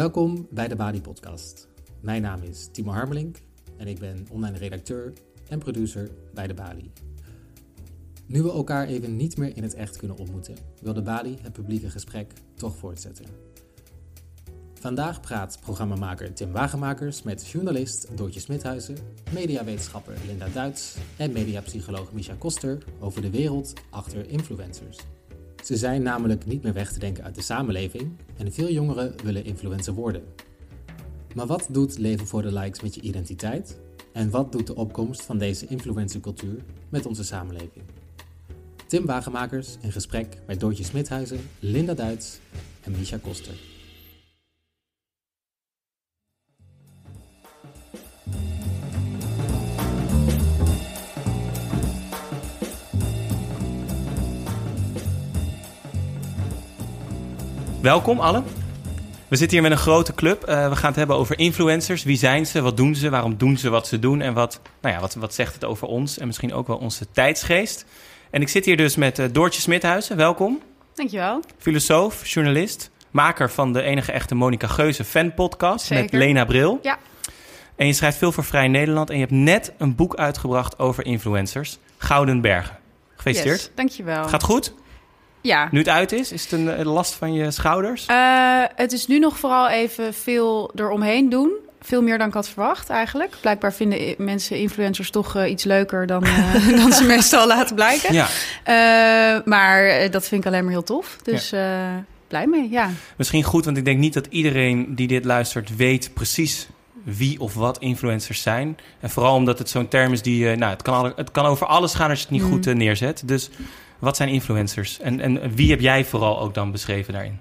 Welkom bij de Bali Podcast. Mijn naam is Timo Harmelink en ik ben online redacteur en producer bij de Bali. Nu we elkaar even niet meer in het echt kunnen ontmoeten, wil de Bali het publieke gesprek toch voortzetten. Vandaag praat programmamaker Tim Wagenmakers met journalist Doortje Smithuizen, mediawetenschapper Linda Duits en mediapsycholoog Misha Koster over de wereld achter influencers. Ze zijn namelijk niet meer weg te denken uit de samenleving en veel jongeren willen influencer worden. Maar wat doet leven voor de likes met je identiteit? En wat doet de opkomst van deze influencercultuur met onze samenleving? Tim Wagenmakers in gesprek met Doortje Smithuizen, Linda Duits en Misha Koster. Welkom allen. We zitten hier met een grote club. Uh, we gaan het hebben over influencers. Wie zijn ze? Wat doen ze? Waarom doen ze wat ze doen? En wat, nou ja, wat, wat zegt het over ons? En misschien ook wel onze tijdsgeest. En ik zit hier dus met uh, Doortje Smithuizen. Welkom. Dankjewel. Filosoof, journalist, maker van de enige echte Monica Geuze fan-podcast met Lena Bril. Ja. En je schrijft veel voor Vrij Nederland. En je hebt net een boek uitgebracht over influencers. Gouden Bergen. Gefeliciteerd. Yes, dankjewel. Gaat goed? Ja. Nu het uit is, is het een last van je schouders? Uh, het is nu nog vooral even veel eromheen doen. Veel meer dan ik had verwacht eigenlijk. Blijkbaar vinden mensen influencers toch uh, iets leuker dan, uh, dan ze meestal laten blijken. Ja. maar dat vind ik alleen maar heel tof. Dus ja. blij mee, ja. Misschien goed, want ik denk niet dat iedereen die dit luistert weet precies wie of wat influencers zijn. En vooral omdat het zo'n term is die... nou, het kan, het kan over alles gaan als je het niet mm. goed neerzet. Dus wat zijn influencers? En, en wie heb jij vooral ook dan beschreven daarin?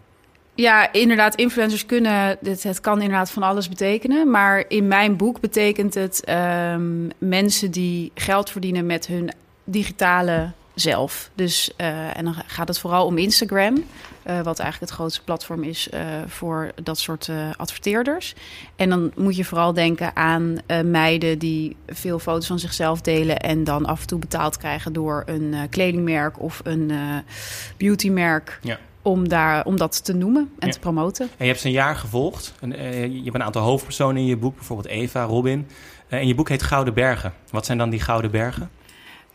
Ja, inderdaad, influencers kunnen, het, het kan inderdaad van alles betekenen. Maar in mijn boek betekent het um, mensen die geld verdienen met hun digitale zelf. Dus, uh, en dan gaat het vooral om Instagram, uh, wat eigenlijk het grootste platform is uh, voor dat soort adverteerders. En dan moet je vooral denken aan meiden die veel foto's van zichzelf delen en dan af en toe betaald krijgen door een kledingmerk of een beautymerk. Ja. Om, daar, om dat te noemen en Ja. te promoten. En je hebt ze een jaar gevolgd. En, eh, je hebt een aantal hoofdpersonen in je boek, bijvoorbeeld Eva, Robin. Eh, en je boek heet Gouden Bergen. Wat zijn dan die Gouden Bergen?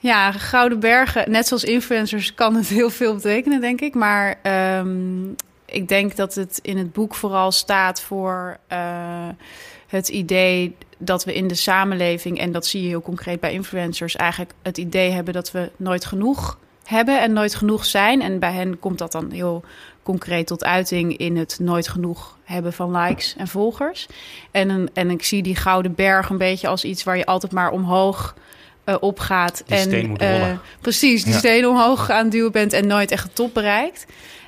Ja, Gouden Bergen, net zoals influencers, kan het heel veel betekenen, denk ik. Maar ehm, ik denk dat het in het boek vooral staat voor eh, het idee dat we in de samenleving, en dat zie je heel concreet bij influencers, eigenlijk het idee hebben dat we nooit genoeg hebben en nooit genoeg zijn. En bij hen komt dat dan heel concreet tot uiting in het nooit genoeg hebben van likes en volgers. En, en ik zie die Gouden Berg een beetje als iets waar je altijd maar omhoog uh, opgaat. Die en, steen moet uh, rollen. precies, die Ja. steen omhoog aan duwen bent en nooit echt de top bereikt.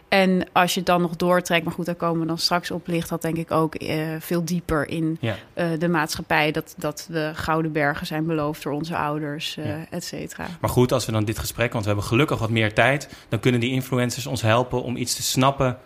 En als je het dan nog doortrekt, maar goed, daar komen we dan straks op, ligt dat denk ik ook eh, veel dieper in Ja. de maatschappij. Dat, dat de gouden bergen zijn beloofd door onze ouders, Ja. et cetera. Maar goed, als we dan dit gesprek, want we hebben gelukkig wat meer tijd, dan kunnen die influencers ons helpen om iets te snappen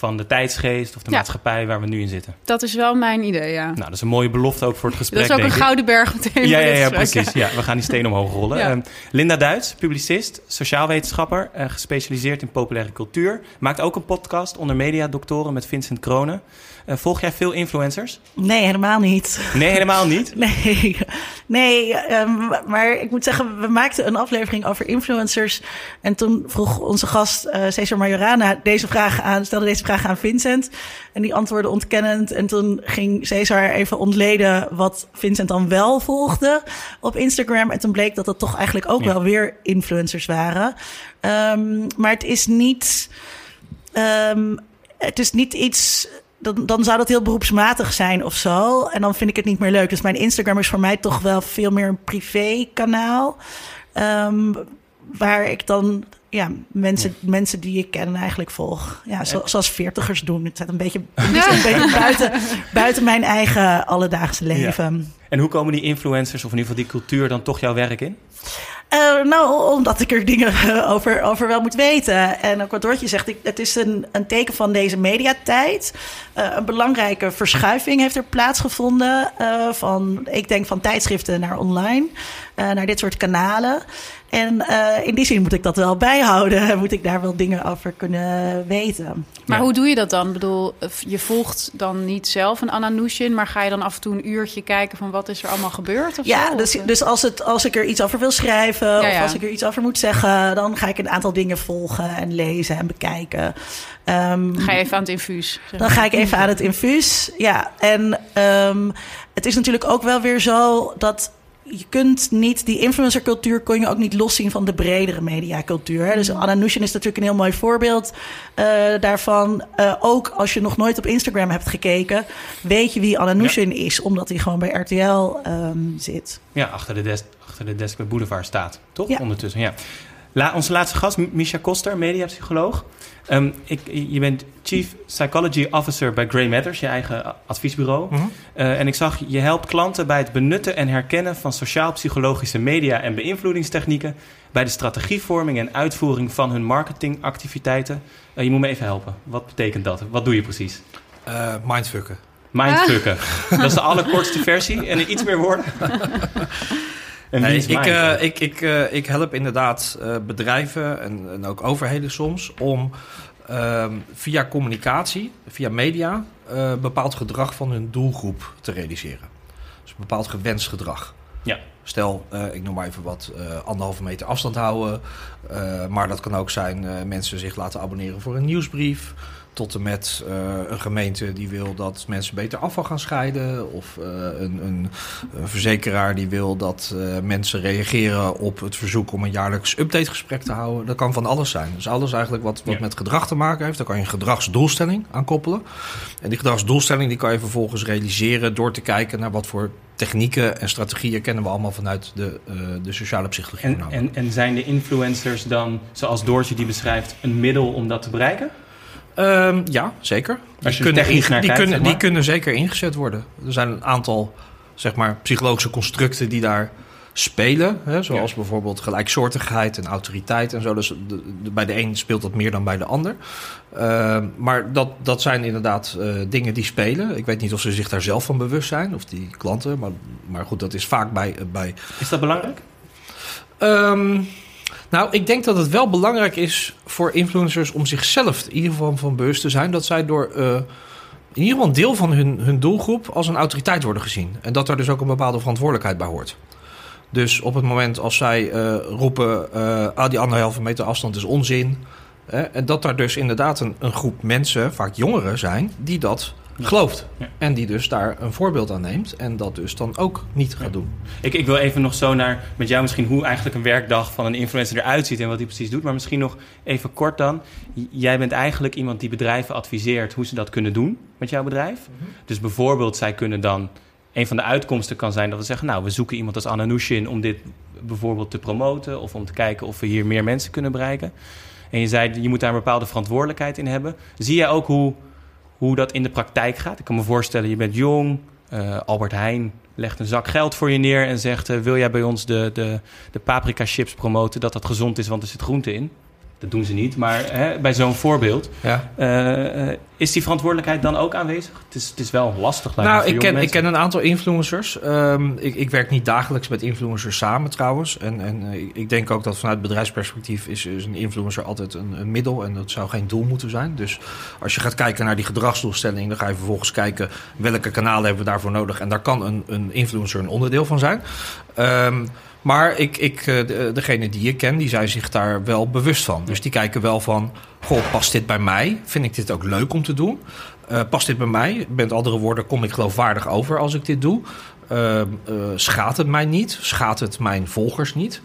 van de tijdsgeest of de Ja. maatschappij waar we nu in zitten. Dat is wel mijn idee, ja. Nou, dat is een mooie belofte ook voor het gesprek. dat is ook een gouden berg meteen. Ja, ja, ja, precies. Ja, we gaan die steen omhoog rollen. Ja. Ehm, Linda Duits, publicist, sociaal wetenschapper, eh, gespecialiseerd in populaire cultuur. Maakt ook een podcast onder mediadoktoren met Vincent Kronen. Eh, volg jij veel influencers? Nee, helemaal niet. Nee, helemaal niet. Nee, nee ehm, maar ik moet zeggen, we maakten een aflevering over influencers. En toen vroeg onze gast eh Cesar Majorana deze vraag aan, stelde deze vraag aan Vincent. En die antwoordde ontkennend. En toen ging Cesar even ontleden wat Vincent dan wel volgde op Instagram. En toen bleek dat dat toch eigenlijk ook Ja. wel weer influencers waren. Ehm, maar het is niet. ehm, het is niet iets. Dan, dan zou dat heel beroepsmatig zijn of zo. En dan vind ik het niet meer leuk. Dus mijn Instagram is voor mij toch wel veel meer een privé-kanaal. Ehm, waar ik dan ja, mensen, mensen die ik ken eigenlijk volg. Ja, zo- zoals veertigers doen. Het staat een beetje, een beetje buiten, buiten mijn eigen alledaagse leven. En hoe komen die influencers, of in ieder geval die cultuur, dan toch jouw werk in? Eh, nou, omdat ik er dingen over, over wel moet weten. En ook wat Dortje zegt, ik, het is een, een teken van deze mediatijd. eh, een belangrijke verschuiving heeft er plaatsgevonden. eh, van, ik denk van tijdschriften naar online, naar dit soort kanalen. En in die zin moet ik dat wel bijhouden. Moet ik daar wel dingen over kunnen weten. Maar Ja. hoe doe je dat dan? Ik bedoel, je volgt dan niet zelf een Anna Nushin, maar ga je dan af en toe een uurtje kijken van wat is er allemaal gebeurd? Of Ja, zo? dus, eh, dus als, het, als ik er iets over wil schrijven of ja. als ik er iets over moet zeggen, dan ga ik een aantal dingen volgen en lezen en bekijken. Ehm, ga je even aan het infuus. zeg Dan ga ik even aan het infuus. Ja, en ehm, het is natuurlijk ook wel weer zo dat je kunt niet, die influencercultuur kon je ook niet loszien van de bredere mediacultuur. hè. Dus Anna Nushin is natuurlijk een heel mooi voorbeeld eh, daarvan. Eh, ook als je nog nooit op Instagram hebt gekeken, weet je wie Anna Nushin is, omdat hij gewoon bij RTL ehm, zit. Ja, achter de, desk, achter de desk bij Boulevard staat, toch? Ja. Ondertussen, ja. La, onze laatste gast, Misha Koster, mediapsycholoog. Ehm, ik, je bent Chief Psychology Officer bij Grey Matters, je eigen adviesbureau. Mhm. Eh, en ik zag, je helpt klanten bij het benutten en herkennen van sociaal-psychologische media en beïnvloedingstechnieken bij de strategievorming en uitvoering van hun marketingactiviteiten. Eh, je moet me even helpen. Wat betekent dat? Wat doe je precies? Eh, mindfucken. Mindfucken. Dat is de allerkortste versie en in iets meer woorden. En Nee, is ik, eh, ik, ik, eh, ik help inderdaad eh, bedrijven en, en ook overheden soms om ehm, via communicatie, via media, eh, bepaald gedrag van hun doelgroep te realiseren. Dus een bepaald gewenst gedrag. Ja. Stel, eh, ik noem maar even wat, eh, anderhalve meter afstand houden. eh, maar dat kan ook zijn eh, mensen zich laten abonneren voor een nieuwsbrief. Tot en met eh, een gemeente die wil dat mensen beter afval gaan scheiden. Of eh, een, een, een verzekeraar die wil dat eh, mensen reageren op het verzoek om een jaarlijks updategesprek te houden. Dat kan van alles zijn. Dus alles eigenlijk wat, wat Ja. met gedrag te maken heeft. Daar kan je een gedragsdoelstelling aan koppelen. En die gedragsdoelstelling die kan je vervolgens realiseren door te kijken naar wat voor technieken en strategieën kennen we allemaal vanuit de, de sociale psychologie. En, en, en zijn de influencers dan, zoals Doortje die beschrijft, een middel om dat te bereiken? Ehm, ja, zeker. Je die, kunnen, die, kijkt, kunnen, zeg maar. die kunnen zeker ingezet worden. Er zijn een aantal zeg maar, psychologische constructen die daar spelen. Hè, zoals Ja. bijvoorbeeld gelijksoortigheid en autoriteit en zo. Dus de- de- bij de een speelt dat meer dan bij de ander. Ehm, maar dat, dat zijn inderdaad eh, dingen die spelen. Ik weet niet of ze zich daar zelf van bewust zijn, of die klanten. Maar, maar goed, dat is vaak bij, bij Is dat belangrijk? Ehm, nou, ik denk dat het wel belangrijk is voor influencers om zichzelf in ieder geval van bewust te zijn dat zij door eh, in ieder geval een deel van hun, hun doelgroep als een autoriteit worden gezien. En dat daar dus ook een bepaalde verantwoordelijkheid bij hoort. Dus op het moment als zij eh, roepen, eh ah, die anderhalve meter afstand is onzin. hè, en dat daar dus inderdaad een, groep mensen, vaak jongeren zijn, die dat. Gelooft. Ja. En die dus daar een voorbeeld aan neemt en dat dus dan ook niet gaat Ja. doen. Ik, ik wil even nog zo naar met jou misschien hoe eigenlijk een werkdag van een influencer eruit ziet en wat hij precies doet. Maar misschien nog even kort dan. Jij bent eigenlijk iemand die bedrijven adviseert hoe ze dat kunnen doen met jouw bedrijf. Dus bijvoorbeeld, zij kunnen dan. Een van de uitkomsten kan zijn dat we zeggen: Nou, we zoeken iemand als Anna Nushin om dit bijvoorbeeld te promoten. Of om te kijken of we hier meer mensen kunnen bereiken. En je zei, je moet daar een bepaalde verantwoordelijkheid in hebben. Zie jij ook hoe, hoe dat in de praktijk gaat? Ik kan me voorstellen, je bent jong. eh, Albert Heijn legt een zak geld voor je neer en zegt: eh, Wil jij bij ons de, de, de paprika chips promoten? Dat dat gezond is, want er zit groente in. Dat doen ze niet, maar hè, bij zo'n voorbeeld. Ja. eh, eh, is die verantwoordelijkheid dan ook aanwezig? Het is, het is wel lastig. Nou, ik ken, ik ken een aantal influencers. Ehm, ik, ik werk niet dagelijks met influencers samen trouwens. En, en eh, ik- denk ook dat vanuit bedrijfsperspectief is, is een influencer altijd een, een middel. En dat zou geen doel moeten zijn. Dus als je gaat kijken naar die gedragsdoelstelling, dan ga je vervolgens kijken welke kanalen hebben we daarvoor nodig. En daar kan een, een influencer een onderdeel van zijn. Ehm, maar ik, ik, eh, de- degene die ik ken, die zijn zich daar wel bewust van. Dus die kijken wel van, goh, past dit bij mij? Vind ik dit ook leuk om te doen? Eh, past dit bij mij? Met andere woorden, kom ik geloofwaardig over als ik dit doe? Eh, schaadt het mij niet? Schaadt het mijn volgers niet?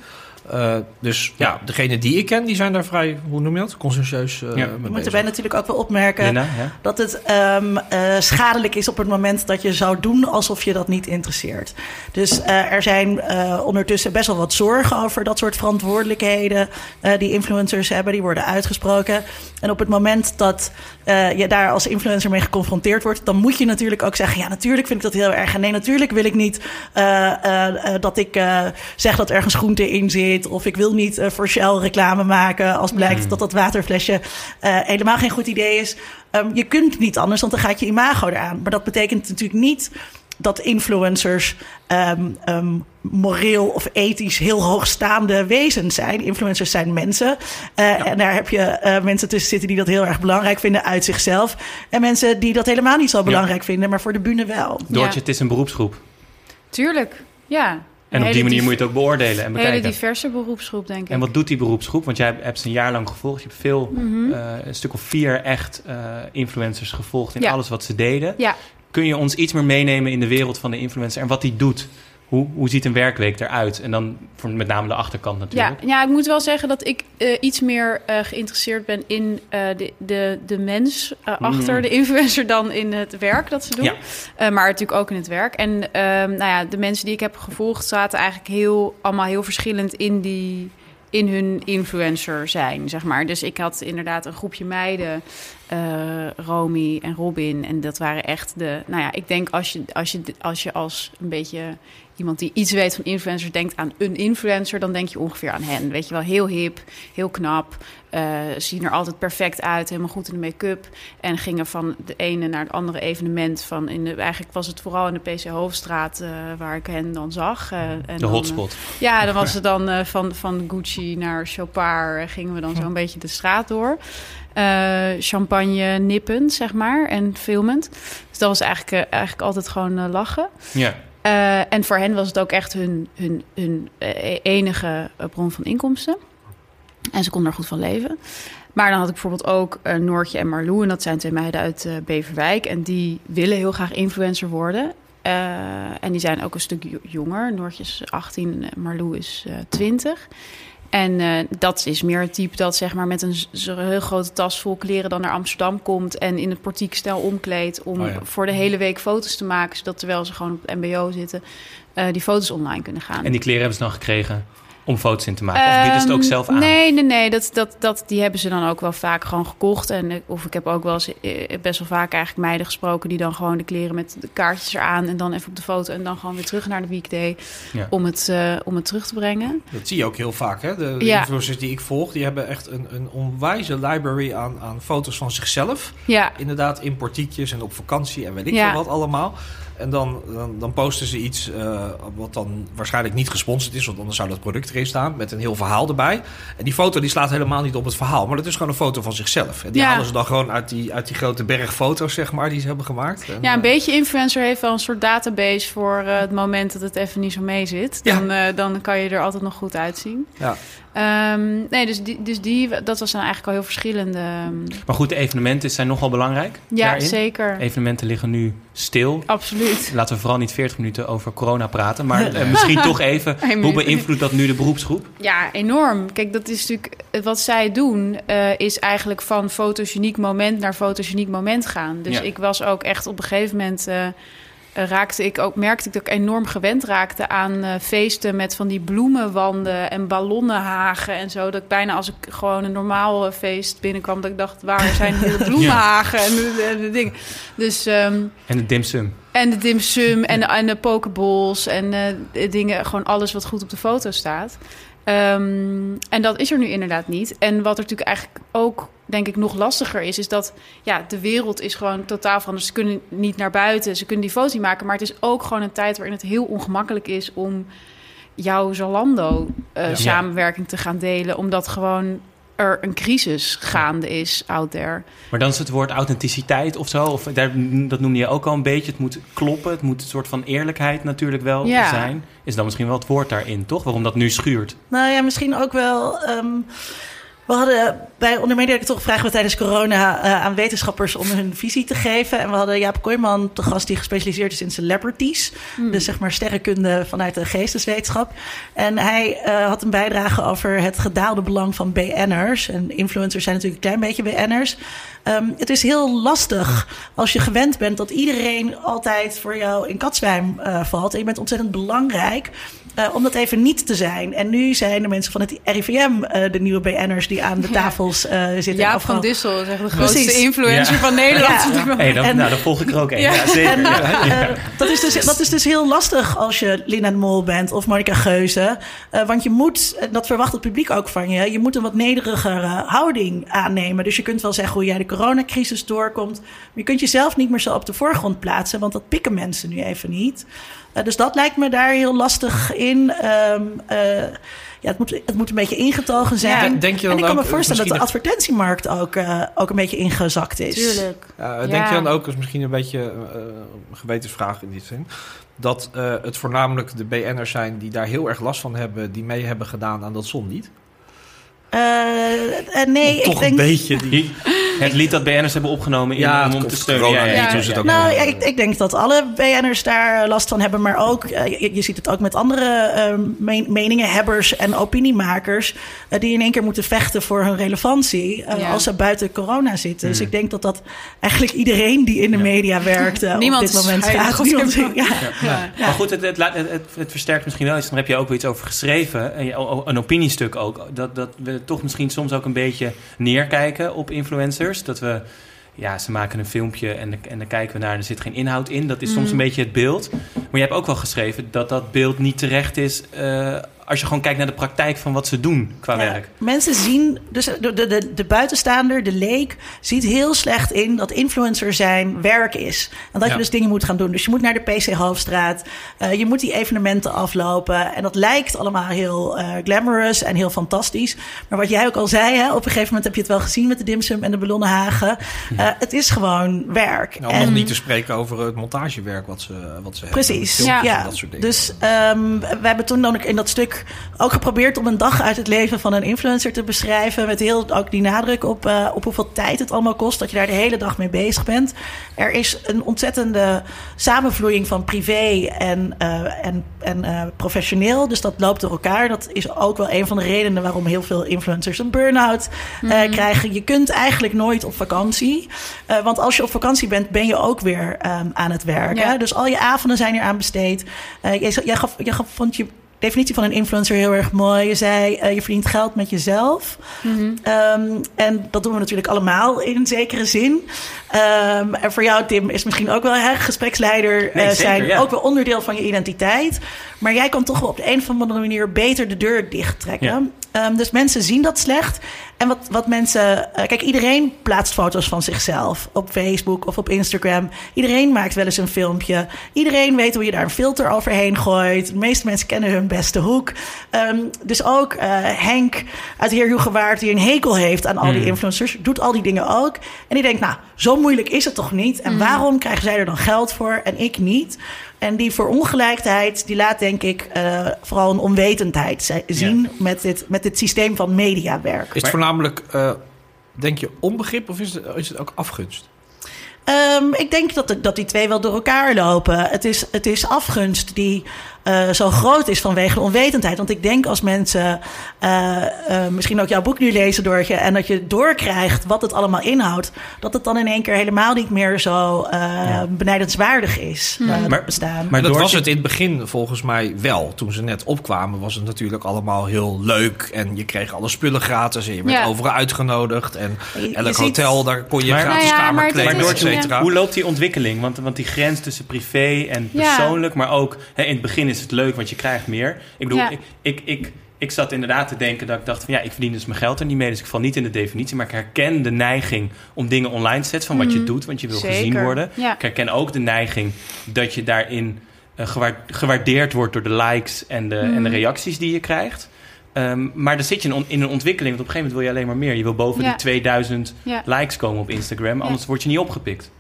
Eh, dus ja, degene die ik ken, die zijn daar vrij, hoe noem je dat? Conscientieus uh, Ja. mee Je moet bezig. erbij natuurlijk ook wel opmerken ja? dat het ehm, eh, schadelijk is op het moment dat je zou doen alsof je dat niet interesseert. Dus eh, er zijn eh, ondertussen best wel wat zorgen over dat soort verantwoordelijkheden eh, die influencers hebben, die worden uitgesproken. En op het moment dat eh, je daar als influencer mee geconfronteerd wordt, dan moet je natuurlijk ook zeggen: ja, natuurlijk vind ik dat heel erg. En nee, natuurlijk wil ik niet eh, eh, eh, dat ik eh, zeg dat ergens groente in zit. Of ik wil niet uh, voor Shell reclame maken als blijkt mm. dat dat waterflesje uh, helemaal geen goed idee is. Um, je kunt niet anders, want dan gaat je imago eraan. Maar dat betekent natuurlijk niet dat influencers um, um, moreel of ethisch heel hoogstaande wezens zijn. Influencers zijn mensen. Uh, ja. En daar heb je uh, mensen tussen zitten die dat heel erg belangrijk vinden uit zichzelf. En mensen die dat helemaal niet zo belangrijk ja. vinden, maar voor de bühne wel. Doortje, ja. het is een beroepsgroep. Tuurlijk, ja. En op die manier moet je het ook beoordelen en bekijken. Een hele diverse beroepsgroep, denk ik. En wat doet die beroepsgroep? Want jij hebt ze een jaar lang gevolgd. Je hebt veel, mm -hmm. uh, een stuk of vier echt influencers gevolgd in alles wat ze deden. Ja. Kun je ons iets meer meenemen in de wereld van de influencer en wat die doet? Hoe, hoe ziet een werkweek eruit? En dan voor met name de achterkant natuurlijk. Ja, ja ik moet wel zeggen dat ik uh, iets meer uh, geïnteresseerd ben in uh, de, de, de mens achter mm. de influencer dan in het werk dat ze doen. Ja. maar natuurlijk ook in het werk. En nou ja, de mensen die ik heb gevolgd zaten eigenlijk heel, allemaal heel verschillend in die in hun influencer zijn, zeg maar. Dus ik had inderdaad een groepje meiden, uh, Romy en Robin. En dat waren echt de... Nou ja, ik denk als je als, je, als, je als een beetje iemand die iets weet van influencers denkt aan een influencer... dan denk je ongeveer aan hen. Weet je wel, heel hip, heel knap. Uh, zien er altijd perfect uit, helemaal goed in de make-up. En gingen van de ene naar het andere evenement. Van in de, eigenlijk was het vooral in de PC Hoofdstraat uh, waar ik hen dan zag. Uh, en de dan, hotspot. ja, dan was het dan van, van Gucci naar Chopard. gingen we dan zo'n beetje de straat door. champagne nippend, zeg maar, en filmend. Dus dat was eigenlijk, eigenlijk altijd gewoon lachen. Ja. Uh, en voor hen was het ook echt hun, hun, hun uh, enige bron van inkomsten. En ze konden er goed van leven. Maar dan had ik bijvoorbeeld ook Noortje en Marlou. En dat zijn twee meiden uit Beverwijk. En die willen heel graag influencer worden. en die zijn ook een stuk jonger. Noortje is 18, Marlou is 20. En uh, dat is meer het type dat zeg maar met een heel grote tas vol kleren dan naar Amsterdam komt en in het portiekstijl omkleedt om oh ja. voor de hele week foto's te maken, zodat terwijl ze gewoon op het MBO zitten, uh, die foto's online kunnen gaan. En die kleren hebben ze dan gekregen? Om foto's in te maken? Of bieden ze het ook zelf aan? Nee, nee, nee. Dat, dat, dat, die hebben ze dan ook wel vaak gewoon gekocht. En, of ik heb ook wel eens best wel vaak eigenlijk meiden gesproken... die dan gewoon de kleren met de kaartjes eraan... en dan even op de foto en dan gewoon weer terug naar de weekday... Ja. Om, het, uh, om het terug te brengen. Dat zie je ook heel vaak, hè? De, de ja. influencers die ik volg... die hebben echt een, een onwijze library aan, aan foto's van zichzelf. Ja. Inderdaad, in portiekjes en op vakantie en weet ik ja. veel wat allemaal... En dan, dan, dan, posten ze iets uh, wat dan waarschijnlijk niet gesponsord is, want anders zou dat product erin staan met een heel verhaal erbij. En die foto die slaat helemaal niet op het verhaal, maar dat is gewoon een foto van zichzelf. En die ja. halen ze dan gewoon uit die, uit die grote berg foto's, zeg maar, die ze hebben gemaakt. En, ja, een uh, beetje influencer heeft wel een soort database voor uh, het moment dat het even niet zo mee zit. Dan, ja. dan kan je er altijd nog goed uitzien. Ja. Um, nee, dus, die, dus die, dat was dan eigenlijk al heel verschillende. Maar goed, de evenementen zijn nogal belangrijk. Ja, daarin. zeker. Evenementen liggen nu stil. Absoluut. Laten we vooral niet 40 minuten over corona praten. Maar uh, misschien toch even. Hoe beïnvloedt dat nu de beroepsgroep? Ja, enorm. Kijk, dat is natuurlijk. Wat zij doen, uh, is eigenlijk van fotogeniek moment naar fotogeniek moment gaan. Dus ja. ik was ook echt op een gegeven moment. Uh, raakte ik ook, merkte ik dat ik enorm gewend raakte aan uh, feesten met van die bloemenwanden en ballonnenhagen en zo. Dat ik bijna als ik gewoon een normaal feest binnenkwam, dat ik dacht, waar zijn de bloemenhagen ja. en, de, en de dingen. Dus, um, en de dimsum. En de dimsum en, de, en de pokeballs en uh, dingen, gewoon alles wat goed op de foto staat. Um, en dat is er nu inderdaad niet. En wat er natuurlijk eigenlijk ook, denk ik, nog lastiger is, is dat ja, de wereld is gewoon totaal veranderd. Ze kunnen niet naar buiten, ze kunnen die foto maken, maar het is ook gewoon een tijd waarin het heel ongemakkelijk is om jouw Zalando-samenwerking uh, ja. te gaan delen, omdat gewoon er een crisis gaande is out there. Maar dan is het woord authenticiteit of zo, of daar, dat noemde je ook al een beetje. Het moet kloppen, het moet een soort van eerlijkheid natuurlijk wel ja. zijn. Is dan misschien wel het woord daarin, toch? Waarom dat nu schuurt? Nou ja, misschien ook wel... Um... We hadden bij Onder Media toch vragen we tijdens corona uh, aan wetenschappers om hun visie te geven. En we hadden Jaap Kooijman te gast die gespecialiseerd is in celebrities. Mm. Dus zeg maar sterrenkunde vanuit de geesteswetenschap. En hij uh, had een bijdrage over het gedaalde belang van BN'ers. En influencers zijn natuurlijk een klein beetje BN'ers. Um, het is heel lastig als je gewend bent dat iedereen altijd voor jou in katzwijm uh, valt. En je bent ontzettend belangrijk eh, om dat even niet te zijn. En nu zijn de mensen van het RIVM eh, de nieuwe BN'ers die aan de tafels eh, zitten. Jaap Afgelopen- van Dissel is echt de grootste Precies. influencer Ja. van Nederland. Ja. Hey, dan, En- nou, dan volg ik er ook één. Ja. Ja, zeker. En, Ja. dat, is dus, dat is dus heel lastig als je Lina de Mol bent of Monica Geuze. Eh, want je moet, dat verwacht het publiek ook van je, je moet een wat nederigere houding aannemen. Dus je kunt wel zeggen hoe jij de coronacrisis doorkomt. Maar je kunt jezelf niet meer zo op de voorgrond plaatsen, want dat pikken mensen nu even niet. Eh, dus dat lijkt me daar heel lastig in. Ehm, eh, ja, het, moet, het moet een beetje ingetogen zijn. Ja, denk je en dan ik kan me ook, voorstellen dat de advertentiemarkt ook, eh, ook een beetje ingezakt is. Tuurlijk. Uh, Ja. Denk je dan ook, is misschien een beetje uh, een gewetensvraag in die zin, dat uh, het voornamelijk de BN'ers zijn die daar heel erg last van hebben, die mee hebben gedaan aan dat zonlied? Uh, nee, Toch ik denk... een beetje. Die... Het lied dat BN'ers hebben opgenomen in, Ja, om, om te steunen. corona Ja, ja, het ook Nou, ik, ik denk dat alle BN'ers daar last van hebben. Maar ook, uh, je, je, ziet het ook met andere uh, men, meningenhebbers en opiniemakers... Uh, die in één keer moeten vechten voor hun relevantie ja. als ze buiten corona zitten. Dus Hmm. ik denk dat dat eigenlijk iedereen die in de media werkt Niemand op dit moment gaat. Niemand, ja. Ja. Ja. Maar goed, het, het, het, het, versterkt misschien wel iets. Dan heb je ook weer iets over geschreven. Een opiniestuk ook. Dat, dat we toch misschien soms ook een beetje neerkijken op influencers. Dat we, ja, ze maken een filmpje en, en dan kijken we naar en er zit geen inhoud in. Dat is soms een beetje het beeld. Maar je hebt ook wel geschreven dat dat beeld niet terecht is... Uh, als je gewoon kijkt naar de praktijk van wat ze doen qua ja, werk. Mensen zien, dus de, de, de, de, buitenstaander, de leek, ziet heel slecht in dat influencer zijn werk is. En dat Ja. je dus dingen moet gaan doen. Dus je moet naar de PC Hoofdstraat, uh, je moet die evenementen aflopen. En dat lijkt allemaal heel uh, glamorous en heel fantastisch. Maar wat jij ook al zei, hè, op een gegeven moment heb je het wel gezien met de dimsum en de ballonnenhagen. Uh, het is gewoon werk. Nou, om en, nog niet te spreken over het montagewerk wat ze, wat ze Precies, hebben. ja. Dat soort dingen. Dus um, we hebben toen dan ook in dat stuk ook geprobeerd om een dag uit het leven van een influencer te beschrijven. Met heel ook die nadruk op, uh, op hoeveel tijd het allemaal kost. Dat je daar de hele dag mee bezig bent. Er is een ontzettende samenvloeiing van privé en, uh, en, en uh, professioneel. Dus dat loopt door elkaar. Dat is ook wel een van de redenen waarom heel veel influencers een burn-out mm -hmm. krijgen. Je kunt eigenlijk nooit op vakantie. Want als je op vakantie bent, ben je ook weer um, aan het werken. Ja. Dus al je avonden zijn er aan besteed. Jij, jij, gaf, jij gaf, vond je definitie van een influencer heel erg mooi. Je zei, uh, je verdient geld met jezelf. Mm -hmm. um, en dat doen we natuurlijk allemaal in een zekere zin. Um, en voor jou, Tim, is misschien ook wel hè, gespreksleider nee, zeker, zijn. Ja. Ook wel onderdeel van je identiteit. Maar jij kan toch wel op de een of andere manier beter de deur dichttrekken. Um, dus mensen zien dat slecht. En wat, wat mensen. Uh, kijk, iedereen plaatst foto's van zichzelf op Facebook of op Instagram. Iedereen maakt wel eens een filmpje. Iedereen weet hoe je daar een filter overheen gooit. De meeste mensen kennen hun beste hoek. Um, dus ook uh, Henk uit Heer Hugewaard, die een hekel heeft aan al die Hmm. influencers, doet al die dingen ook. En die denkt, nou, zo moeilijk is het toch niet? En Mm. waarom krijgen zij er dan geld voor en ik niet? En die verongelijkheid, die laat denk ik uh, vooral een onwetendheid zien ja. met, dit, met dit systeem van mediawerk. Is het voornamelijk, uh, denk je, onbegrip of is het, is het ook afgunst? Um, ik denk dat, dat die twee wel door elkaar lopen. Het is, het is afgunst die uh, zo groot is vanwege de onwetendheid. Want ik denk als mensen uh, uh, misschien ook jouw boek nu lezen, Doortje... en dat je doorkrijgt wat het allemaal inhoudt... dat het dan in één keer helemaal niet meer zo ja. benijdenswaardig is, Hmm. mm. maar, bestaan. Maar dat Doortje... was het in het begin volgens mij wel. Toen ze net opkwamen was het natuurlijk allemaal heel leuk... en je kreeg alle spullen gratis en je werd Ja. overal uitgenodigd... en Je- je elk ziet- hotel, daar kon je Maar- gratis Nou ja, kamer kleden, et cetera. hoe loopt die ontwikkeling? Want, want die grens tussen privé en Ja. persoonlijk, maar ook hè, in het begin is het leuk, want je krijgt meer. Ik bedoel, Ja. ik, ik, ik, ik zat inderdaad te denken dat ik dacht van ja, ik verdien dus mijn geld er niet mee, dus ik val niet in de definitie. Maar ik herken de neiging om dingen online te zetten van wat je Mhm. doet, want je wil Zeker. gezien worden. Ja. Ik herken ook de neiging dat je daarin eh, gewaar- gewaardeerd wordt door de likes en de, en de Mhm. reacties die je krijgt. Ehm, maar dan zit je in, een ontwikkeling, want op een gegeven moment wil je alleen maar meer. Je wil boven Ja. die 2000 Ja. likes komen op Instagram, anders word je niet opgepikt.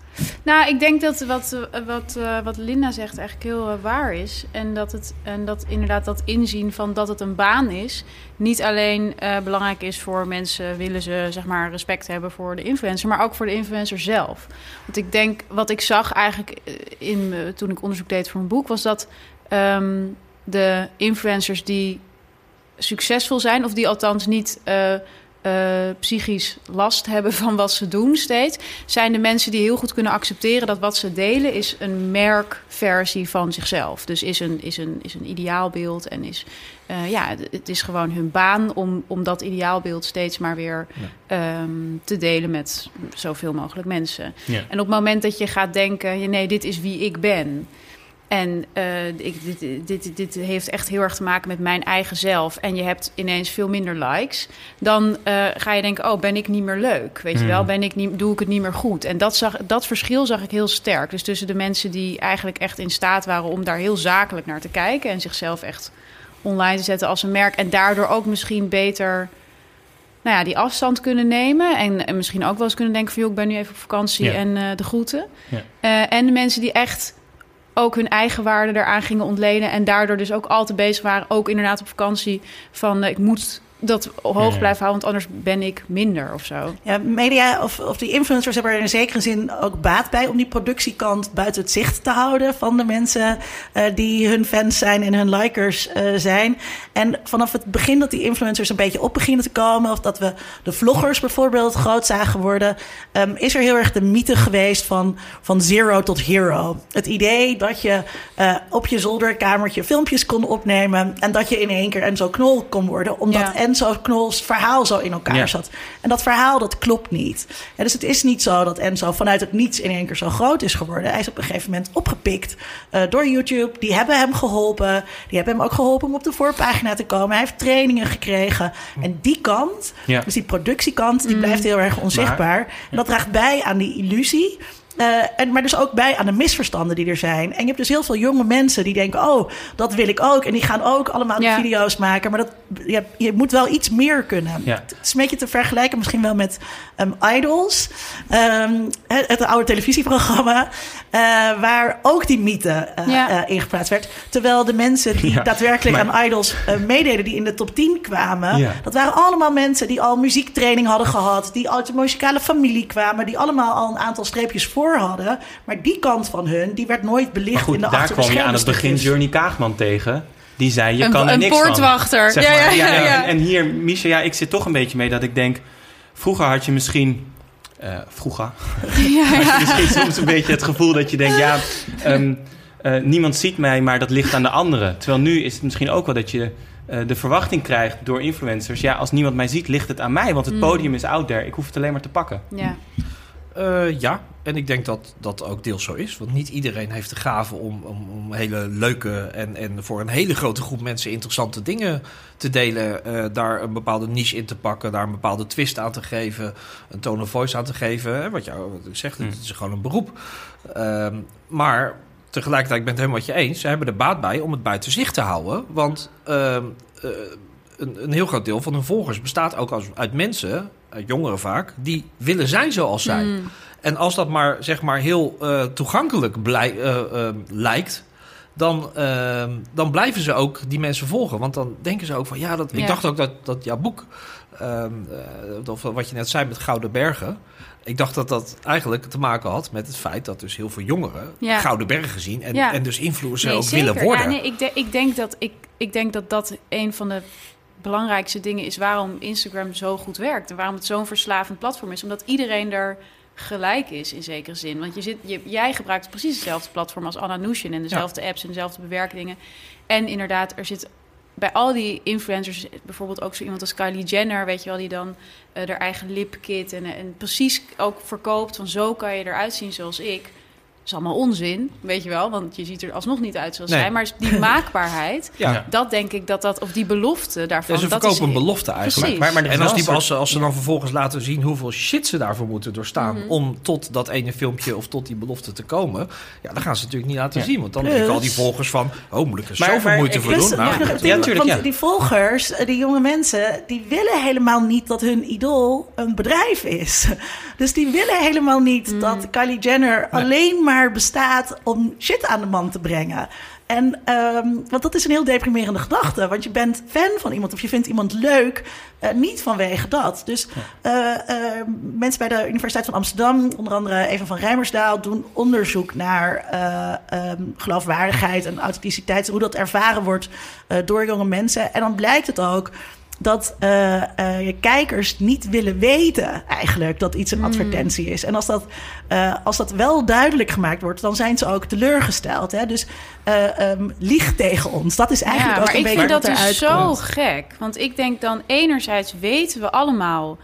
Nou, ik denk dat wat, wat, eh, wat Linda zegt eigenlijk heel eh, waar is. En dat, het, en dat inderdaad dat inzien van dat het een baan is... niet alleen eh, belangrijk is voor mensen... willen ze zeg maar respect hebben voor de influencer... maar ook voor de influencer zelf. Want ik denk, wat ik zag eigenlijk in, toen ik onderzoek deed voor mijn boek... was dat ehm, de influencers die succesvol zijn... of die althans niet... eh, psychisch last hebben van wat ze doen steeds, zijn de mensen die heel goed kunnen accepteren dat wat ze delen is een merkversie van zichzelf. Dus is een, is een, is een ideaalbeeld en is, eh, ja, het- is gewoon hun baan om, om dat ideaalbeeld steeds maar weer ehm, te delen met zoveel mogelijk mensen. Ja. En op het moment dat je gaat denken, nee, dit is wie ik ben. En eh, ik, dit, dit, dit heeft echt heel erg te maken met mijn eigen zelf. En je hebt ineens veel minder likes. Dan eh, ga je denken, oh, ben ik niet meer leuk? Weet je Hmm. wel, ben ik niet, doe ik het niet meer goed? En dat, zag, dat verschil zag ik heel sterk. Dus tussen de mensen die eigenlijk echt in staat waren... om daar heel zakelijk naar te kijken... en zichzelf echt online te zetten als een merk... en daardoor ook misschien beter nou ja, die afstand kunnen nemen. En, en misschien ook wel eens kunnen denken van... joh, ik ben nu even op vakantie en eh, de groeten. Ja. En de mensen die echt ook hun eigen waarde eraan gingen ontlenen... en daardoor dus ook altijd bezig waren, ook inderdaad op vakantie... van eh, ik moet dat hoog blijven houden, want anders ben ik minder of zo. Ja, media of, of die influencers hebben er in zekere zin ook baat bij om die productiekant buiten het zicht te houden van de mensen eh, die hun fans zijn en hun likers eh, zijn. En vanaf het begin dat die influencers een beetje op beginnen te komen, of dat we de vloggers bijvoorbeeld groot zagen worden, ehm, is er heel erg de mythe geweest van, van zero tot hero. Het idee dat je eh, op je zolderkamertje filmpjes kon opnemen en dat je in één keer Enzo Knol kon worden, omdat Ja. Enzo Knols verhaal zo in elkaar Ja. zat. En dat verhaal, dat klopt niet. Ja, dus het is niet zo dat Enzo vanuit het niets in één keer zo groot is geworden. Hij is op een gegeven moment opgepikt eh, door YouTube. Die hebben hem geholpen. Die hebben hem ook geholpen om op de voorpagina te komen. Hij heeft trainingen gekregen. En die kant, Ja. dus die productiekant, die blijft heel erg onzichtbaar. En dat draagt bij aan die illusie. Eh, en, maar dus ook bij aan de misverstanden die er zijn. En je hebt dus heel veel jonge mensen die denken: Oh, dat wil ik ook. En die gaan ook allemaal Ja. video's maken. Maar dat, je, je moet wel iets meer kunnen. Ja. Het is een beetje te vergelijken misschien wel met ehm, Idols. Ehm, het, het oude televisieprogramma. eh, waar ook die mythe Ja. geplaatst werd. Terwijl de mensen die Ja, daadwerkelijk maar- aan Idols eh, meededen, die in de top 10 kwamen. Ja. Dat waren allemaal mensen die al muziektraining hadden gehad. Die uit de muzikale familie kwamen. Die allemaal al een aantal streepjes voor hadden. Maar die kant van hun, die werd nooit belicht Maar goed, in de daar kwam je aan het begin. Journey Kaagman tegen. Die zei, je Een- kan er een niks poortwachter. van. Zeg Ja, maar. ja, ja, ja. En, en hier, Misha, ja, ik zit toch een beetje mee dat ik denk... Vroeger had je misschien... eh, vroeger had je misschien soms een beetje het gevoel dat je denkt... ja, ehm, eh, niemand ziet mij, maar dat ligt aan de anderen. Terwijl nu is het misschien ook wel dat je eh, de verwachting krijgt door influencers... ja, als niemand mij ziet, ligt het aan mij. Want het Mm. podium is out there. Ik hoef het alleen maar te pakken. Ja. Eh, ja, en ik denk dat dat ook deels zo is. Want niet iedereen heeft de gave om, om, om hele leuke en, en voor een hele grote groep mensen interessante dingen te delen. eh, daar een bepaalde niche in te pakken, daar een bepaalde twist aan te geven, een tone of voice aan te geven. Hè, wat jou wat ik zeg, Hmm. het is gewoon een beroep. Ehm, maar tegelijkertijd, ik ben het helemaal met je eens, ze hebben er baat bij om het buiten zicht te houden. Want ehm, eh, een, een heel groot deel van hun volgers bestaat ook als, uit mensen, uit jongeren vaak, die willen zijn zoals zij. Mm. En als dat maar, zeg maar heel eh, toegankelijk blij, eh, eh, lijkt, dan, eh, dan blijven ze ook die mensen volgen. Want dan denken ze ook van, ja, dat, ik dacht ook dat, dat jouw boek, ehm, eh, of wat je net zei met Gouden Bergen, ik dacht dat dat eigenlijk te maken had met het feit dat dus heel veel jongeren Ja. Gouden Bergen zien en, Ja. en dus influencer Nee, ook zeker. willen worden. Ja, nee, ik, de- ik, denk dat, ik, ik denk dat dat een van de belangrijkste dingen is waarom Instagram zo goed werkt. En waarom het zo'n verslavend platform is. Omdat iedereen er gelijk is in zekere zin. Want je zit, je, jij gebruikt precies hetzelfde platform als Anna Nushin. En dezelfde apps en dezelfde bewerkingen. En inderdaad, er zit bij al die influencers, bijvoorbeeld ook zo iemand als Kylie Jenner, weet je wel, die dan eh haar eigen lipkit en, en precies ook verkoopt van zo kan je eruit zien zoals ik. Is allemaal onzin, weet je wel, want je ziet er alsnog niet uit zoals Nee. zij. Maar die maakbaarheid, ja. Dat denk ik dat dat, of die belofte daarvan. Ja, ze dat verkopen is, een belofte eigenlijk. Precies. Maar, maar En als, die, als, als ze dan vervolgens laten zien hoeveel shit ze daarvoor moeten doorstaan Mhm. om tot dat ene filmpje of tot die belofte te komen, ja, dan gaan ze natuurlijk niet laten Ja. zien. Want dan Plus- denken al die volgers van, oh, moet ik er zoveel maar moeite ik- voor Plus, doen? Nou, ik nog dat- een ding- Ja, tuurlijk, want ja. die volgers, eh, die jonge mensen, die willen helemaal niet dat hun idool een bedrijf is. Dus die willen helemaal niet Mm. dat Kylie Jenner alleen maar bestaat om shit aan de man te brengen. En, ehm, want dat is een heel deprimerende gedachte. Want je bent fan van iemand of je vindt iemand leuk, eh, niet vanwege dat. Dus eh, eh, mensen bij de Universiteit van Amsterdam, onder andere Eva van Rijmersdaal, doen onderzoek naar eh, ehm, geloofwaardigheid en authenticiteit. Hoe dat ervaren wordt door jonge mensen. En dan blijkt het ook dat je kijkers niet willen weten eigenlijk dat iets een Hmm. advertentie is. En als dat, eh, als dat wel duidelijk gemaakt wordt, dan zijn ze ook teleurgesteld. Hè? Dus ehm, lieg tegen ons. Dat is eigenlijk ja, ook maar een ik beetje vind dat wat dus zo gek. Want ik denk dan, enerzijds weten we allemaal